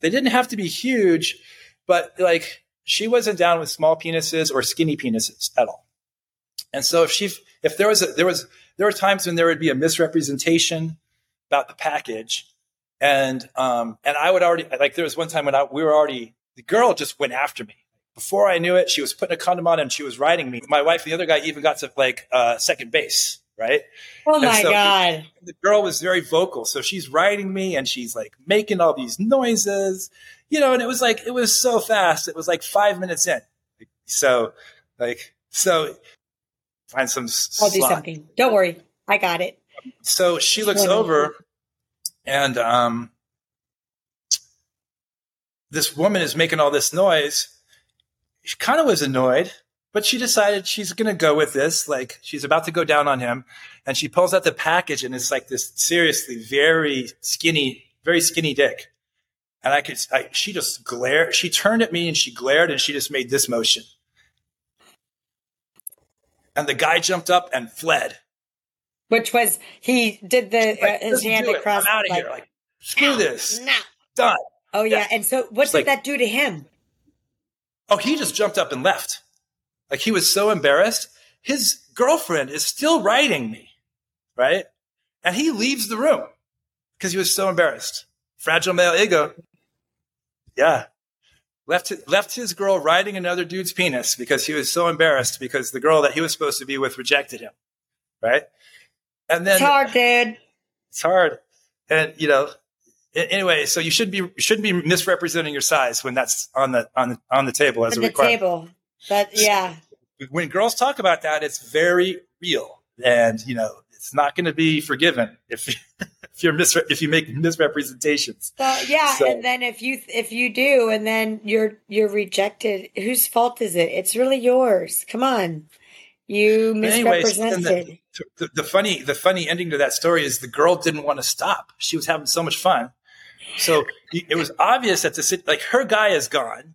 They didn't have to be huge, but like she wasn't down with small penises or skinny penises at all. And so if she, if there was, a, there was, there were times when there would be a misrepresentation about the package, and um, and I would already like there was one time when I, we were already the girl just went after me. Before I knew it, she was putting a condom on and she was riding me. My wife and the other guy even got to like uh, second base, right? Oh my so god! The girl was very vocal, so she's riding me and she's like making all these noises, you know. And it was like it was so fast. It was like five minutes in. So, like, so find some. I'll slot. do something. Don't worry, I got it. So she looks over, and um, this woman is making all this noise. She kind of was annoyed, but she decided she's going to go with this. Like she's about to go down on him, and she pulls out the package, and it's like this seriously very skinny, very skinny dick. And I could, I, she just glared. She turned at me and she glared, and she just made this motion. And the guy jumped up and fled. Which was he did the like, uh, his hand across. I'm out of like, here. Like screw this. No. Done. Oh yeah. yeah. And so what did like, that do to him? Oh, he just jumped up and left. Like he was so embarrassed. His girlfriend is still writing me, right? And he leaves the room because he was so embarrassed. Fragile male ego. Yeah. Left, left his girl riding another dude's penis because he was so embarrassed because the girl that he was supposed to be with rejected him. Right. And then it's hard, dude. It's hard. And, you know, anyway, so you should be shouldn't be misrepresenting your size when that's on the on the on the table as on a the table. That yeah. When girls talk about that, it's very real, and you know it's not going to be forgiven if [laughs] if you're misre- if you make misrepresentations. So, yeah, so. and then if you if you do, and then you're you're rejected, whose fault is it? It's really yours. Come on, you misrepresented. Anyways, the, the, the funny the funny ending to that story is the girl didn't want to stop. She was having so much fun so it was obvious that the like her guy is gone,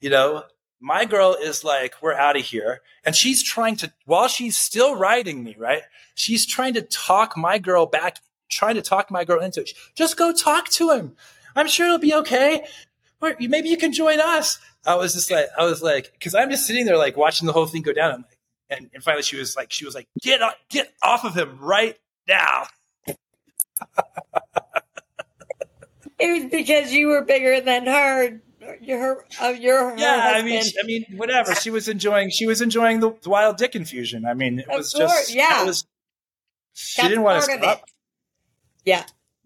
you know. My girl is like, we're out of here. And she's trying to, while she's still riding me, right? She's trying to talk my girl back, trying to talk my girl into it. Just go talk to him. I'm sure it'll be okay. Maybe you can join us. I was just like, I was like, cause I'm just sitting there like watching the whole thing go down. I'm like, and, and finally she was like, she was like, get, get off of him right now. [laughs] It was because you were bigger than her. Your, uh, your, yeah. I mean, I mean, whatever. She was enjoying. She was enjoying the, the wild dick infusion. I mean, it of was course, just. Yeah. Was, she That's didn't want to stop. Yeah.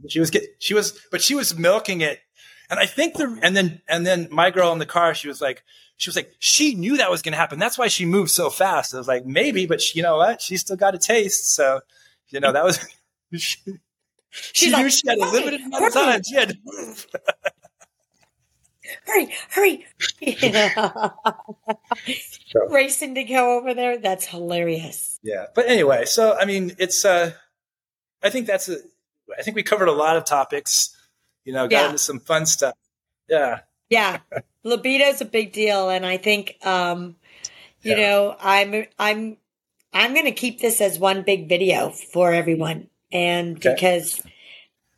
She was get. She was, but she was milking it, and I think the and then and then my girl in the car. She was like, she was like, she knew that was going to happen. That's why she moved so fast. I was like, maybe, but she, you know what? She still got a taste. So, you know, that was. [laughs] She, she She's knew she had a limited amount of time. She had to move. hurry, hurry. [laughs] so, Racing to go over there. That's hilarious. Yeah. But anyway, so I mean, it's, uh, I think that's a, I think we covered a lot of topics, you know, got yeah. into some fun stuff. Yeah. Yeah. [laughs] Libido is a big deal. And I think, um, you yeah. know, I'm, I'm, I'm going to keep this as one big video for everyone and okay. because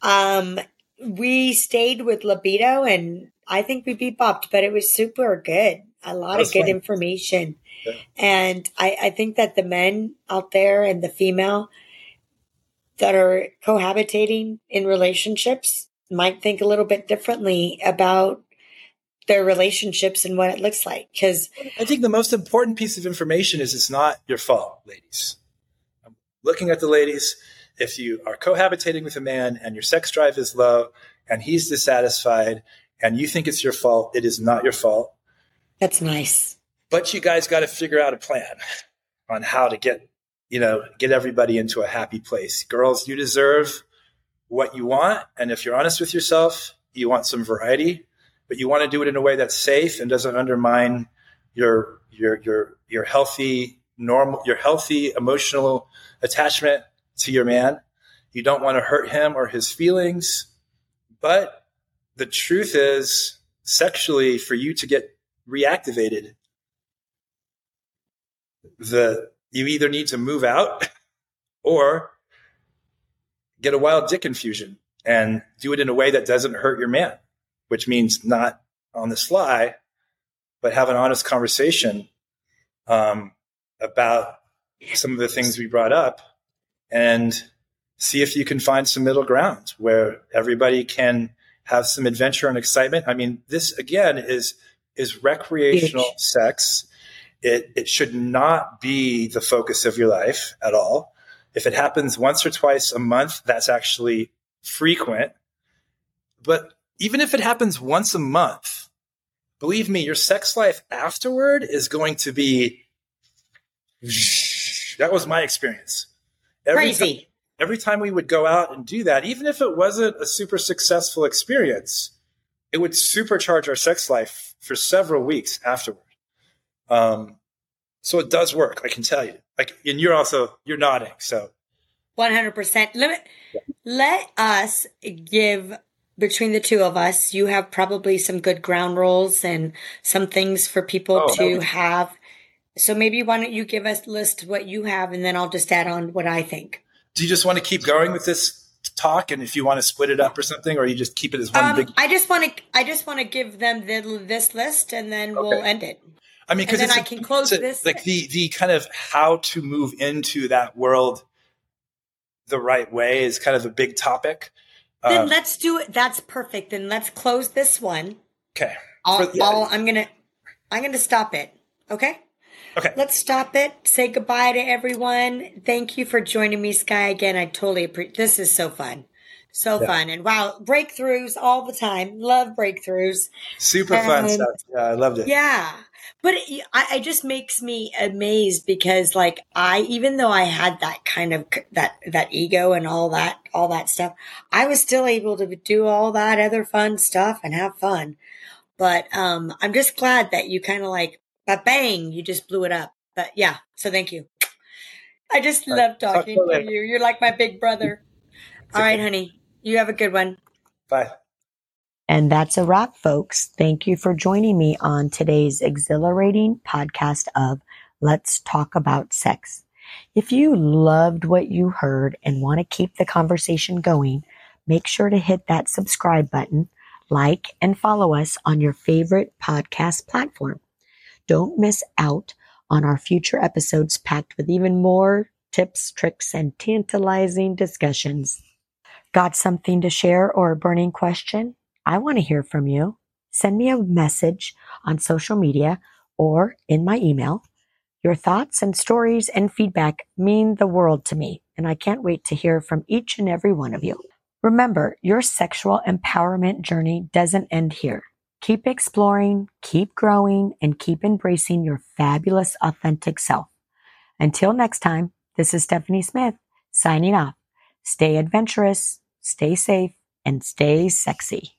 um we stayed with libido and I think we bebopped, but it was super good. A lot of good fun. information. Yeah. And I, I think that the men out there and the female that are cohabitating in relationships might think a little bit differently about their relationships and what it looks like. Cause I think the most important piece of information is it's not your fault, ladies. I'm looking at the ladies if you are cohabitating with a man and your sex drive is low and he's dissatisfied and you think it's your fault, it is not your fault. That's nice. But you guys got to figure out a plan on how to get, you know, get everybody into a happy place. Girls, you deserve what you want. And if you're honest with yourself, you want some variety, but you want to do it in a way that's safe and doesn't undermine your, your, your, your healthy, normal, your healthy emotional attachment to your man. You don't want to hurt him or his feelings. But the truth is, sexually, for you to get reactivated, the you either need to move out [laughs] or get a wild dick infusion and do it in a way that doesn't hurt your man, which means not on the sly, but have an honest conversation um, about some of the things we brought up and see if you can find some middle ground where everybody can have some adventure and excitement. I mean, this again is is recreational Huge. sex. It it should not be the focus of your life at all. If it happens once or twice a month, that's actually frequent. But even if it happens once a month, believe me, your sex life afterward is going to be that was my experience. Every Crazy. Time, every time we would go out and do that, even if it wasn't a super successful experience, it would supercharge our sex life for several weeks afterward. Um, so it does work, I can tell you. Like, and you're also you're nodding, so. One hundred percent. Let let us give between the two of us. You have probably some good ground rules and some things for people oh, to have so maybe why don't you give us list what you have, and then I'll just add on what I think. Do you just want to keep going with this talk, and if you want to split it up or something, or you just keep it as one um, big? I just want to. I just want to give them the, this list, and then okay. we'll end it. I mean, because then I can close a, this. Like the the kind of how to move into that world the right way is kind of a big topic. Then um, let's do it. That's perfect. Then let's close this one. Okay. I'll, the, I'll, I'm gonna I'm gonna stop it. Okay. Okay. Let's stop it. Say goodbye to everyone. Thank you for joining me, Sky. Again, I totally appreciate this is so fun. So yeah. fun. And wow, breakthroughs all the time. Love breakthroughs. Super fun stuff. Yeah, I loved it. Yeah. But it, I, it just makes me amazed because like I, even though I had that kind of, that, that ego and all that, all that stuff, I was still able to do all that other fun stuff and have fun. But, um, I'm just glad that you kind of like but bang, you just blew it up. But yeah, so thank you. I just All love right. talking to you. You're like my big brother. All right, honey. You have a good one. Bye. And that's a wrap, folks. Thank you for joining me on today's exhilarating podcast of Let's Talk About Sex. If you loved what you heard and want to keep the conversation going, make sure to hit that subscribe button, like, and follow us on your favorite podcast platform. Don't miss out on our future episodes packed with even more tips, tricks, and tantalizing discussions. Got something to share or a burning question? I want to hear from you. Send me a message on social media or in my email. Your thoughts and stories and feedback mean the world to me, and I can't wait to hear from each and every one of you. Remember, your sexual empowerment journey doesn't end here. Keep exploring, keep growing, and keep embracing your fabulous, authentic self. Until next time, this is Stephanie Smith signing off. Stay adventurous, stay safe, and stay sexy.